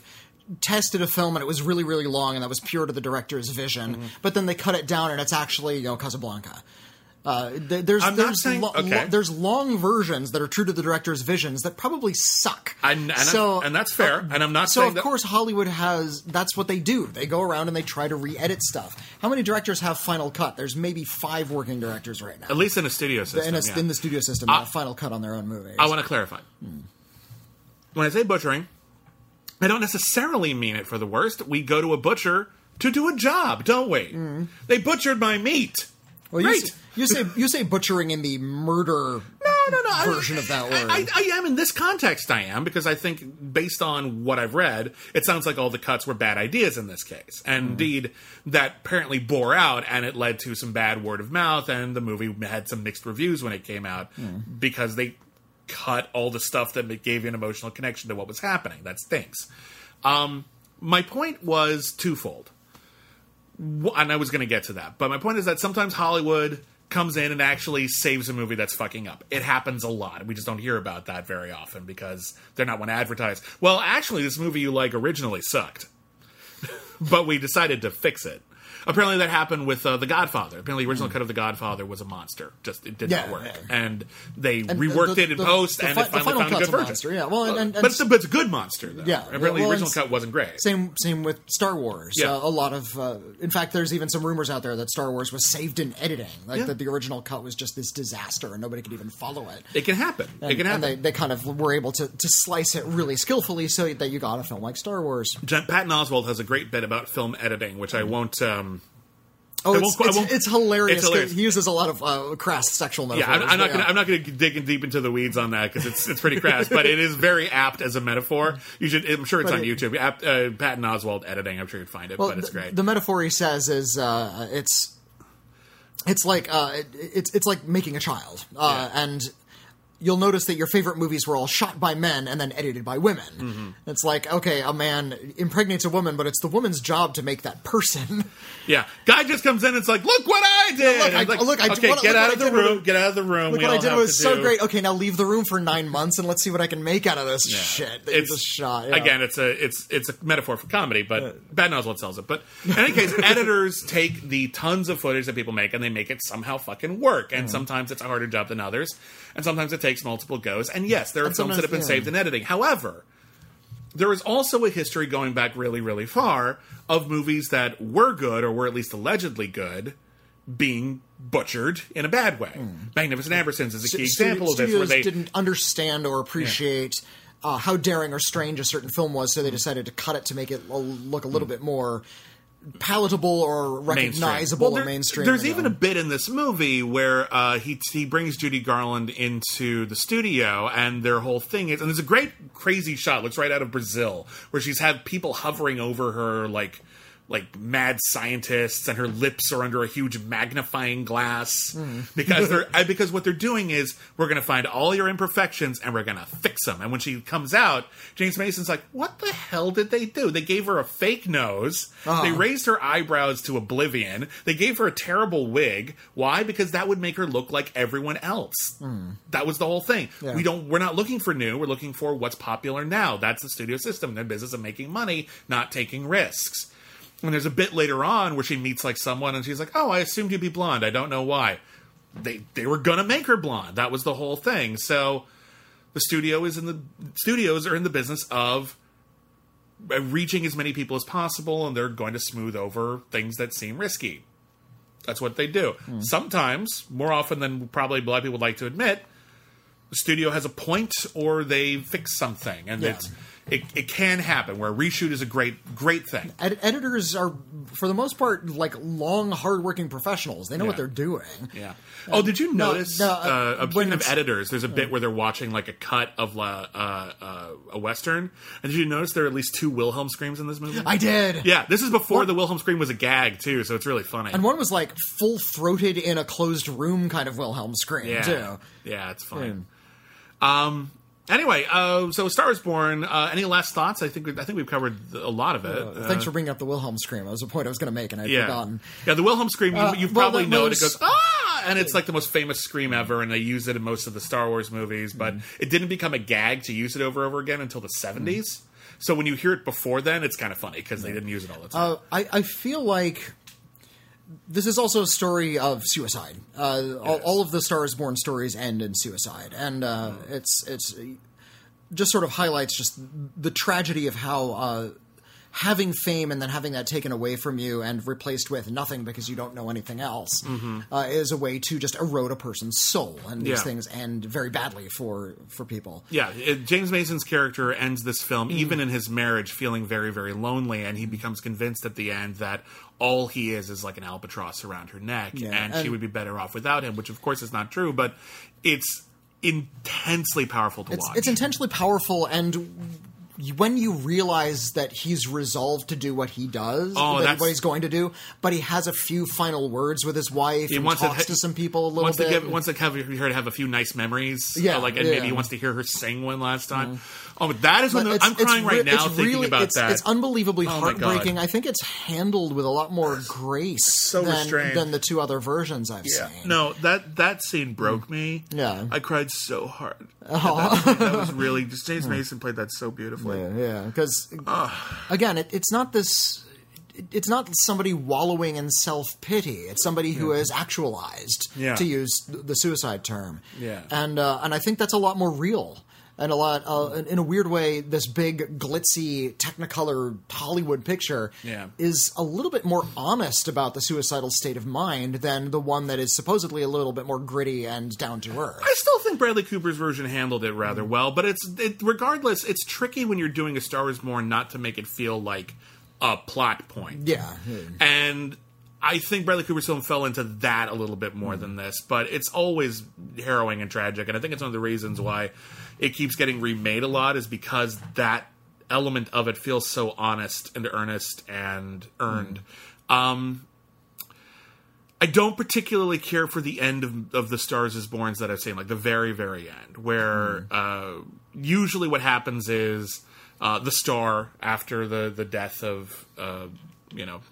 tested a film and it was really, really long and that was pure to the director's vision, Mm-hmm. but then they cut it down and it's actually you know Casablanca. Uh, th- there's I'm there's saying- lo- okay. lo- there's long versions that are true to the director's visions that probably suck. And- and so and that's fair, uh, and I'm not saying so of that- course Hollywood has that's what they do. They go around and they try to re-edit stuff. How many directors have Final Cut? There's maybe five working directors right now. At least in a studio system. in, a, yeah. in the studio system, have Final Cut on their own movies. I want to clarify. Hmm. When I say butchering, I don't necessarily mean it for the worst. We go to a butcher to do a job, don't we? Hmm. They butchered my meat. Well, you, you say you say butchering in the murder No, no, no. I- version of that word. I, I, I am in this context. I am because I think, based on what I've read, it sounds like all the cuts were bad ideas in this case, and Hmm. indeed that apparently bore out, and it led to some bad word of mouth, and the movie had some mixed reviews when it came out Hmm. because they cut all the stuff that gave you an emotional connection to what was happening. That stinks. Um, my point was twofold and I was going to get to that. But my point is that sometimes Hollywood comes in and actually saves a movie that's fucking up. It happens a lot. We just don't hear about that very often because they're not one to advertise. Well, actually, this movie you like originally sucked, (laughs) but we decided to fix it. Apparently, that happened with uh, The Godfather. Apparently, the original cut of The Godfather was a monster. Just it did Yeah, not work, yeah. and they And reworked the- it in the- post, and fi- it finally final found a good a version. monster, yeah. Well, and- and- but, it's, but it's a good monster, though. Yeah, apparently, well, the original cut wasn't great. Same same with Star Wars. Yeah. Uh, a lot of, uh, in fact, there's even some rumors out there that Star Wars was saved in editing, like Yeah. that the original cut was just this disaster and nobody could even follow it. It can happen. And, it can happen. and they, they kind of were able to, to slice it really skillfully so that you got a film like Star Wars. Patton Oswalt has a great bit about film editing, which I won't. Um, Oh, it's, it's, it's hilarious. it's hilarious. He uses a lot of uh, crass sexual yeah, metaphors. I'm, I'm not but gonna. I'm not gonna dig in deep into the weeds on that because it's it's pretty crass, but it is very apt as a metaphor. You should. I'm sure it's But on it- YouTube. Apt, uh, Patton Oswalt editing. I'm sure you'd find it, Well, but it's the, great. The metaphor he says is uh, it's it's like uh, it, it's it's like making a child, uh, Yeah. and you'll notice that your favorite movies were all shot by men and then edited by women. Mm-hmm. It's like, okay, a man impregnates a woman, but it's the woman's job to make that person. (laughs) Yeah, guy just comes in. and It's like, look what I did. look, I- it's like, look, I- okay, what- get look out of the with room. Get out of the room. Look we what I did was so do- great. Okay, now leave the room for nine months and let's see what I can make out of this Yeah. shit that you just shot. Yeah. Again, it's a it's it's a metaphor for comedy, but bad knows what sells it. But in any case, (laughs) editors take the tons of footage that people make and they make it somehow fucking work. And sometimes it's a harder job than others, and sometimes it takes multiple goes. And yes, there are And films that have been saved in editing. However, there is also a history going back really, really far of movies that were good or were at least allegedly good being butchered in a bad way. Magnificent Ambersons is a key Stu- example of this, where they didn't understand or appreciate uh, how daring or strange a certain film was, so they decided to cut it to make it look a little bit more palatable or mainstream. recognizable Well, or there- mainstream. There's even know. a bit in this movie where uh, he he brings Judy Garland into the studio, and their whole thing is, and there's a great crazy shot, looks right out of Brazil, where she's had people hovering over her like. Like mad scientists, and her lips are under a huge magnifying glass Hmm. because they're (laughs) because what they're doing is we're going to find all your imperfections and we're going to fix them. And when she comes out, James Mason's like, "What the hell did they do? They gave her a fake nose. Uh-huh. They raised her eyebrows to oblivion. They gave her a terrible wig. Why? Because that would make her look like everyone else. That was the whole thing. Yeah. We don't. We're not looking for new. We're looking for what's popular now. That's the studio system. Their business of making money, not taking risks. And there's a bit later on where she meets like someone, and she's like, "Oh, I assumed you'd be blonde. I don't know why." They they were gonna make her blonde. That was the whole thing. So the studio is in the studios are in the business of uh, reaching as many people as possible, and they're going to smooth over things that seem risky. That's what they do. Sometimes, more often than probably a lot of people would like to admit, the studio has a point or they fix something, and Yeah. it's it, it can happen where a reshoot is a great great thing. Ed- editors are, for the most part, like long, hardworking professionals. They know what they're doing. Yeah. Oh, did you notice? no, uh, uh, uh, speaking of editors, there's a bit where they're watching like a cut of uh, uh, uh, a western, and did you notice there are at least two Wilhelm screams in this movie? I did. yeah, this is before What? the Wilhelm scream was a gag too, so it's really funny. And one was like full throated in a closed room kind of Wilhelm scream yeah, too. yeah, it's funny. Um. Anyway, uh, so Star is Born. Uh, any last thoughts? I think we, I think we've covered a lot of it. Uh, Thanks for bringing up the Wilhelm scream. That was a point I was going to make, and I'd yeah, forgotten. yeah. The Wilhelm scream. You, Uh, you've well, probably known was- it goes ah, and it's like the most famous scream ever, and they use it in most of the Star Wars movies. But Mm-hmm. it didn't become a gag to use it over and over again until the 70s. So when you hear it before then, it's kind of funny because they didn't use it all the time. Uh, I, I feel like this is also a story of suicide. Uh, all, Yes. all of the Star is Born stories end in suicide, and uh, it's it's just sort of highlights just the tragedy of how uh, having fame and then having that taken away from you and replaced with nothing because you don't know anything else uh, is a way to just erode a person's soul, and these Yeah. things end very badly for for people. Yeah, it, James Mason's character ends this film, even in his marriage, feeling very, very lonely, and he becomes convinced at the end that all he is is like an albatross around her neck, Yeah, and, she would be better off without him, which of course is not true, but it's intensely powerful to It's watch. it's intentionally powerful, and when you realize that he's resolved to do what he does, Oh, that- that's- what he's going to do, but he has a few final words with his wife He and wants talks to, to some people a little wants bit. To give, wants to have her to have a few nice memories. Yeah, uh, like and yeah. maybe he wants to hear her sing one last time. Oh, that is when But the, I'm crying right now it's thinking really- about it's, that. It's unbelievably Oh heartbreaking. I think it's handled with a lot more grace so than, restrained. than the two other versions I've Yeah. seen. No, that that scene broke me. Yeah. I cried so hard. (laughs) That, that was really just James Mason played that so beautifully. Yeah, yeah. Because again, it, it's not this. It's not somebody wallowing in self pity. It's somebody who is actualized, Yeah. to use the suicide term. Yeah. and uh, and I think that's a lot more real. And a lot, uh, in- in a weird way, this big glitzy Technicolor Hollywood picture Yeah. is a little bit more honest about the suicidal state of mind than the one that is supposedly a little bit more gritty and down to earth. I still think Bradley Cooper's version handled it rather well, but it's it, regardless. It's tricky when you're doing a Star Wars Born not to make it feel like a plot point. Yeah, and I think Bradley Cooper's film fell into that a little bit more than this, but it's always harrowing and tragic, and I think it's one of the reasons why it keeps getting remade a lot is because that element of it feels so honest and earnest and earned. Um, I don't particularly care for the end of, of the Stars is Borns that I've seen, like the very, very end, where uh, usually what happens is uh, the star, after the, the death of, uh, you know,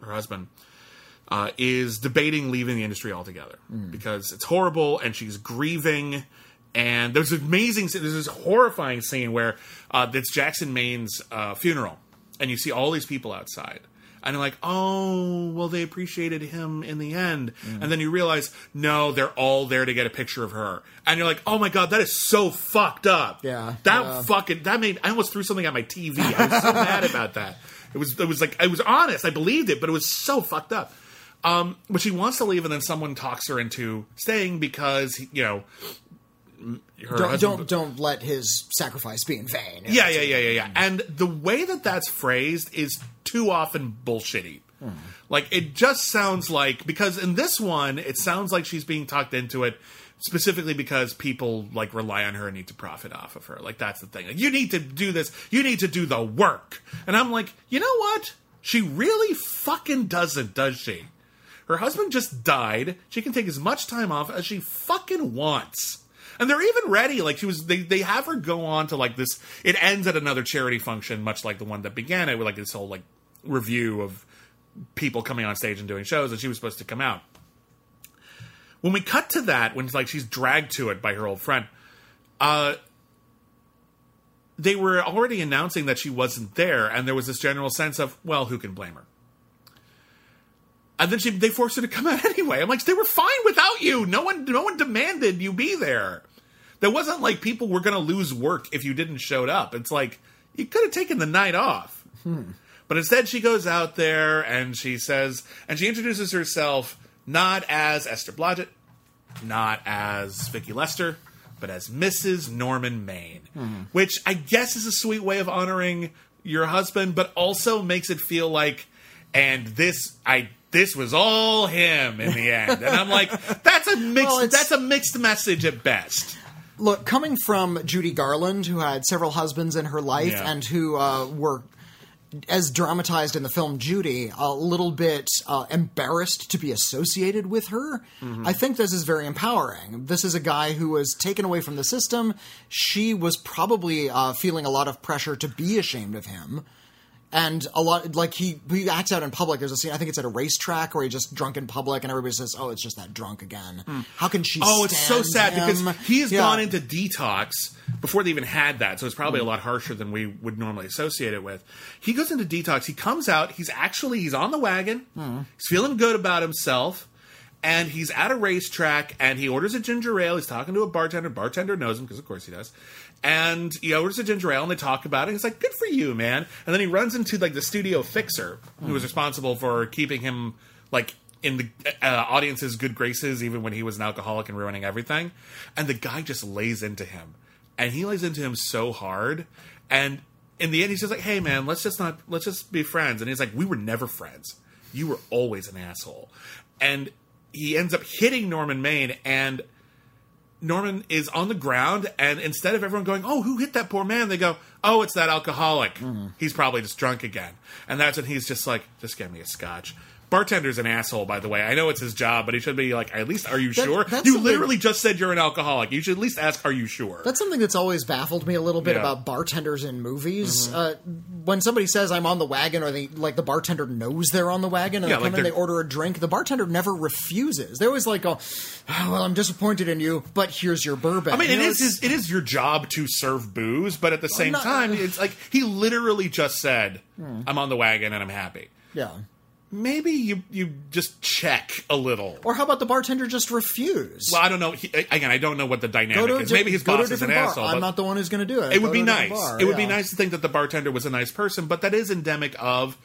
her husband, uh, is debating leaving the industry altogether because it's horrible and she's grieving. And there's an amazing, there's this horrifying scene where uh, it's Jackson Maine's uh, funeral, and you see all these people outside. And you're like, oh, well, they appreciated him in the end. And then you realize, no, they're all there to get a picture of her. And you're like, oh my God, that is so fucked up. Yeah. That Yeah. fucking, that made, I almost threw something at my TV. I was so (laughs) mad about that. It was, it was like, I was honest. I believed it, but it was so fucked up. Um, but she wants to leave, and then someone talks her into staying because, you know, Don't, husband- don't don't let his sacrifice be in vain. yeah, yeah, yeah, yeah, yeah. And the way that that's phrased is too often bullshitty. Hmm. Like it just sounds like because in this one it sounds like she's being talked into it specifically because people like rely on her and need to profit off of her. Like that's the thing. Like you need to do this. You need to do the work. And I'm like, "You know what? She really fucking doesn't, does she?" Her husband just died. She can take as much time off as she fucking wants. And they're even ready. Like she was, they, they have her go on to like this. It ends at another charity function, much like the one that began it with like this whole like revue of people coming on stage and doing shows, and she was supposed to come out. When we cut to that, when like she's dragged to it by her old friend, uh, they were already announcing that she wasn't there, and there was this general sense of, well, who can blame her? And then she, they forced her to come out (laughs) anyway. I'm like, they were fine without you. No one, no one demanded you be there. There wasn't like people were going to lose work if you didn't showed up. It's like you could have taken the night off. But instead, she goes out there and she says, and she introduces herself not as Esther Blodgett, not as Vicky Lester, but as Mrs. Norman Maine, which I guess is a sweet way of honoring your husband, but also makes it feel like, and this, I, this was all him in the end, and I'm like, that's a mixed, Well, that's a mixed message at best. Look, coming from Judy Garland, who had several husbands in her life Yeah. and who uh, were, as dramatized in the film Judy, a little bit uh, embarrassed to be associated with her, Mm-hmm. I think this is very empowering. This is a guy who was taken away from the system. She was probably uh, feeling a lot of pressure to be ashamed of him. And a lot, like he he acts out in public. There's a scene, I think it's at a racetrack where he just drunk in public, and everybody says, "Oh, it's just that drunk again." Hmm. How can she? Oh, it's so sad him? because he has Yeah. gone into detox before they even had that, so it's probably a hmm. lot harsher than we would normally associate it with. He goes into detox. He comes out. He's actually he's on the wagon. Hmm. He's feeling good about himself. And he's at a racetrack and he orders a ginger ale. He's talking to a bartender. Bartender knows him because, of course, he does. And he orders a ginger ale and they talk about it. He's like, good for you, man. And then he runs into like the studio fixer who was responsible for keeping him like in the uh, audience's good graces, even when he was an alcoholic and ruining everything. And the guy just lays into him, and he lays into him so hard. And in the end, he's just like, "Hey, man, let's just not let's just be friends." And he's like, "We were never friends. You were always an asshole." And he ends up hitting Norman Maine, and Norman is on the ground, and instead of everyone going, "Oh, who hit that poor man?" they go, "Oh, it's that alcoholic. Mm-hmm. He's probably just drunk again." And that's when he's just like, "Just get me a scotch." Bartender's an asshole, by the way. I know it's his job, but he should be like, "At least, are you That- sure?" You literally just said you're an alcoholic. You should at least ask, "Are you sure?" That's something that's always baffled me a little bit Yeah. about bartenders in movies. Uh, when somebody says I'm on the wagon, or they like the bartender knows they're on the wagon, and Yeah, they like come in, they order a drink. The bartender never refuses. They always like go, oh, "Well, I'm disappointed in you, but here's your bourbon." I mean, You it know, is his, it is your job to serve booze, but at the same not- time, it's like he literally just said, "I'm on the wagon and I'm happy." yeah. Maybe you you just check a little. Or how about the bartender just refuse? Well, I don't know. He, again, I don't know what the dynamic is. di- Maybe his boss is an bar. asshole. I'm not the one who's going to do it. it would be to a different nice. bar, It would be nice to think that the bartender was a nice person, but that is endemic of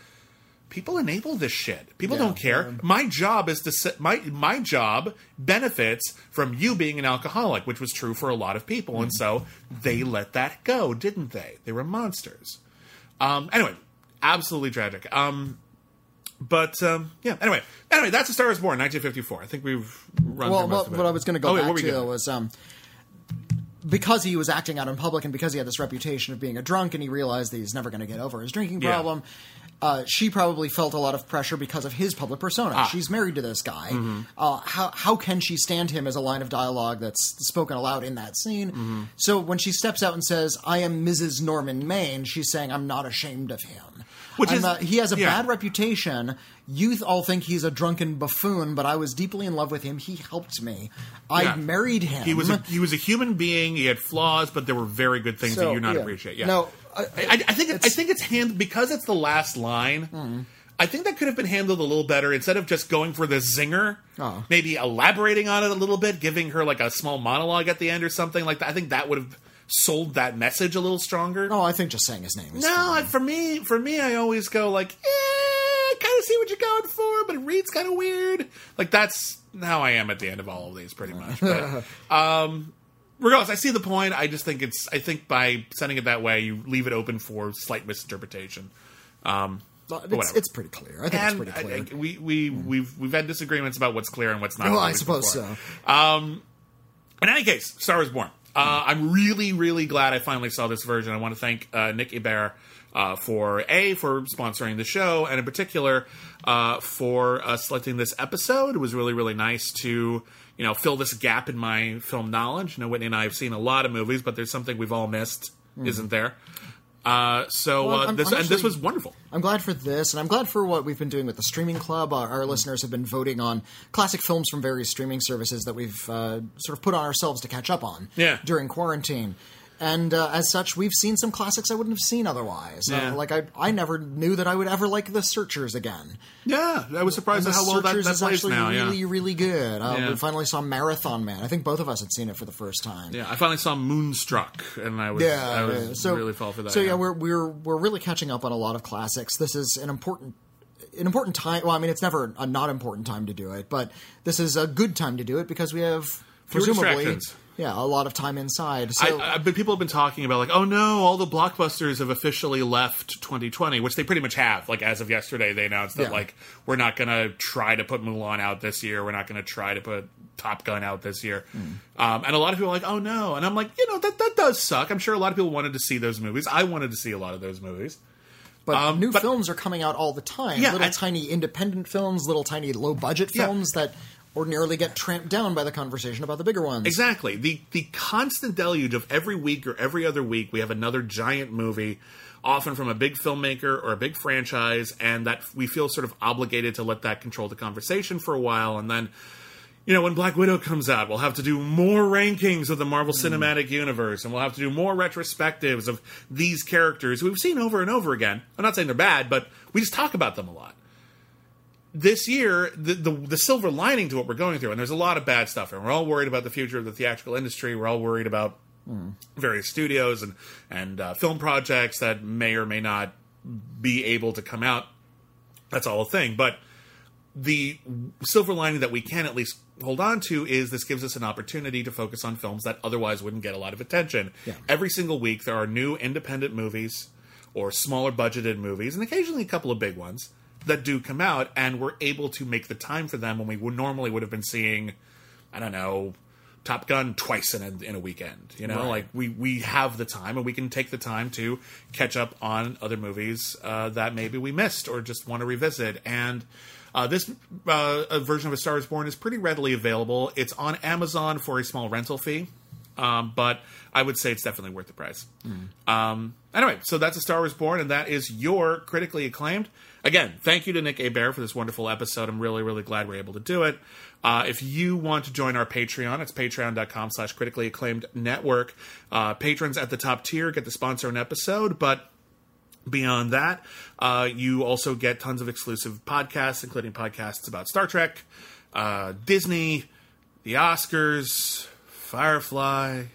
people enable this shit. People Yeah, don't care. yeah. My job is to sit, my my job benefits from you being an alcoholic, which was true for a lot of people, and so they let that go, didn't they? They were monsters. Um, anyway, absolutely tragic. Um, but um, yeah. Anyway, anyway, that's a Star Is Born, 1954. I think we've run Well, well what I was going to go Oh, back to going? was um, because he was acting out in public and because he had this reputation of being a drunk and he realized that he's never going to get over his drinking Yeah. problem. uh, she probably felt a lot of pressure because of his public persona. Ah. She's married to this guy. Mm-hmm. Uh, how how can she stand him as a line of dialogue that's spoken aloud in that scene? Mm-hmm. So when she steps out and says, "I am Mrs. Norman Maine," she's saying, "I'm not ashamed of him." Which I'm is- not- he has a yeah. bad reputation. Youth all think he's a drunken buffoon, but I was deeply in love with him. He helped me. I Yeah. married him. He was a, he was a human being. He had flaws, but there were very good things that you not yeah. appreciate. Yeah. No, I- I, I, think I think it's hand because it's the last line. Hmm. I think that could have been handled a little better instead of just going for the zinger. Oh. Maybe elaborating on it a little bit, giving her like a small monologue at the end or something like that. I think that would have sold that message a little stronger. Oh, I think just saying his name is No, fine. For me, for me, I always go like, eh, kind of see what you're going for, but it reads kind of weird. Like that's how I am at the end of all of these, pretty much. But, (laughs) um, regardless, I see the point. I just think it's. I think by sending it that way, you leave it open for slight misinterpretation. Um, Well, it's, it's pretty clear. I think and it's pretty clear. I- I- we we we've we've had disagreements about what's clear and what's not. well, I suppose before. so. In any case, Star Wars Born. Uh, I'm really, really glad I finally saw this version. I want to thank uh, Nick Hebert uh, for A, for sponsoring the show, and in particular uh, for uh, selecting this episode. It was really, really nice to you know fill this gap in my film knowledge. You know, Witney and I have seen a lot of movies, but there's something we've all missed, isn't there? Uh, so. Well, uh, this and this was wonderful. I'm glad for this, and I'm glad for what we've been doing with the streaming club. Our, our listeners have been voting on classic films from various streaming services that we've uh, sort of put on ourselves to catch up on Yeah. during quarantine. And uh, as such, we've seen some classics I wouldn't have seen otherwise. Yeah. Uh, like I, I never knew that I would ever like The Searchers again. Yeah, I was surprised at how well that, Searchers that is actually now. really, yeah. really good. Uh, Yeah. We finally saw Marathon Man. I think both of us had seen it for the first time. Yeah, I finally saw Moonstruck, and I was, Yeah, I was so really fell for that. So yeah, we're we're we're really catching up on a lot of classics. This is an important an important time. Well, I mean, it's never a not important time to do it, but this is a good time to do it because we have presumably. Yeah a lot of time inside. So I, I, but people have been talking about like, oh no, all the blockbusters have officially left 2020, which they pretty much have. Like as of yesterday, they announced that Yeah. like we're not going to try to put Mulan out this year. We're not going to try to put Top Gun out this year. Hmm. Um, and a lot of people are like, oh no, and I'm like, you know, that that does suck. I'm sure a lot of people wanted to see those movies. I wanted to see a lot of those movies. but um, new but- films are coming out all the time. Yeah, little I- tiny independent films, little tiny low budget Yeah. films that ordinarily get tramped down by the conversation about the bigger ones. Exactly. The the constant deluge of every week or every other week we have another giant movie, often from a big filmmaker or a big franchise, and that we feel sort of obligated to let that control the conversation for a while, and then. You know, when Black Widow comes out, we'll have to do more rankings of the Marvel hmm. Cinematic Universe, and we'll have to do more retrospectives of these characters we've seen over and over again. I'm not saying they're bad, but we just talk about them a lot this year, the, the the silver lining to what we're going through, and there's a lot of bad stuff, and we're all worried about the future of the theatrical industry. We're all worried about various studios and and uh, film projects that may or may not be able to come out. That's all a thing, but the silver lining that we can at least hold on to is this gives us an opportunity to focus on films that otherwise wouldn't get a lot of attention. Yeah. Every single week, there are new independent movies or smaller budgeted movies, and occasionally a couple of big ones that do come out, and we're able to make the time for them when we would normally would have been seeing, I don't know, Top Gun twice in a, in a weekend. You know, Right. like we we have the time, and we can take the time to catch up on other movies uh, that maybe we missed or just want to revisit. And uh, this uh, version of A Star Is Born is pretty readily available. It's on Amazon for a small rental fee. Um, but I would say it's definitely worth the price. Um, anyway, so that's A Star Wars Born, and that is your critically acclaimed. Again, thank you to Nick Hebert for this wonderful episode. I'm really, really glad we're able to do it. Uh, if you want to join our Patreon, it's patreon.com slash critically acclaimed network. Uh, patrons at the top tier get to sponsor an episode, but Beyond that, uh, you also get tons of exclusive podcasts, including podcasts about Star Trek, uh, Disney, the Oscars, Firefly,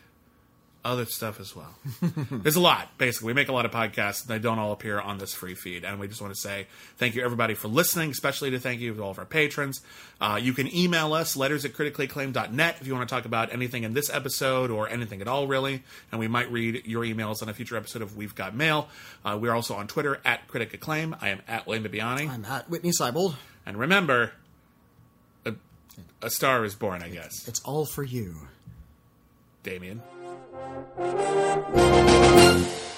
other stuff as well. (laughs) There's a lot, basically. We make a lot of podcasts, and they don't all appear on this free feed. And we just want to say thank you, everybody, for listening, especially to thank you to all of our patrons. Uh, you can email us, letters at criticallyacclaimed.net, if you want to talk about anything in this episode or anything at all, really. And we might read your emails on a future episode of We've Got Mail. Uh, we're also on Twitter at Critic Acclaim. I am at William Bibbiani. I'm at Witney Seibold. And remember, a, a star is born, I guess. It's all for you. Damien. Música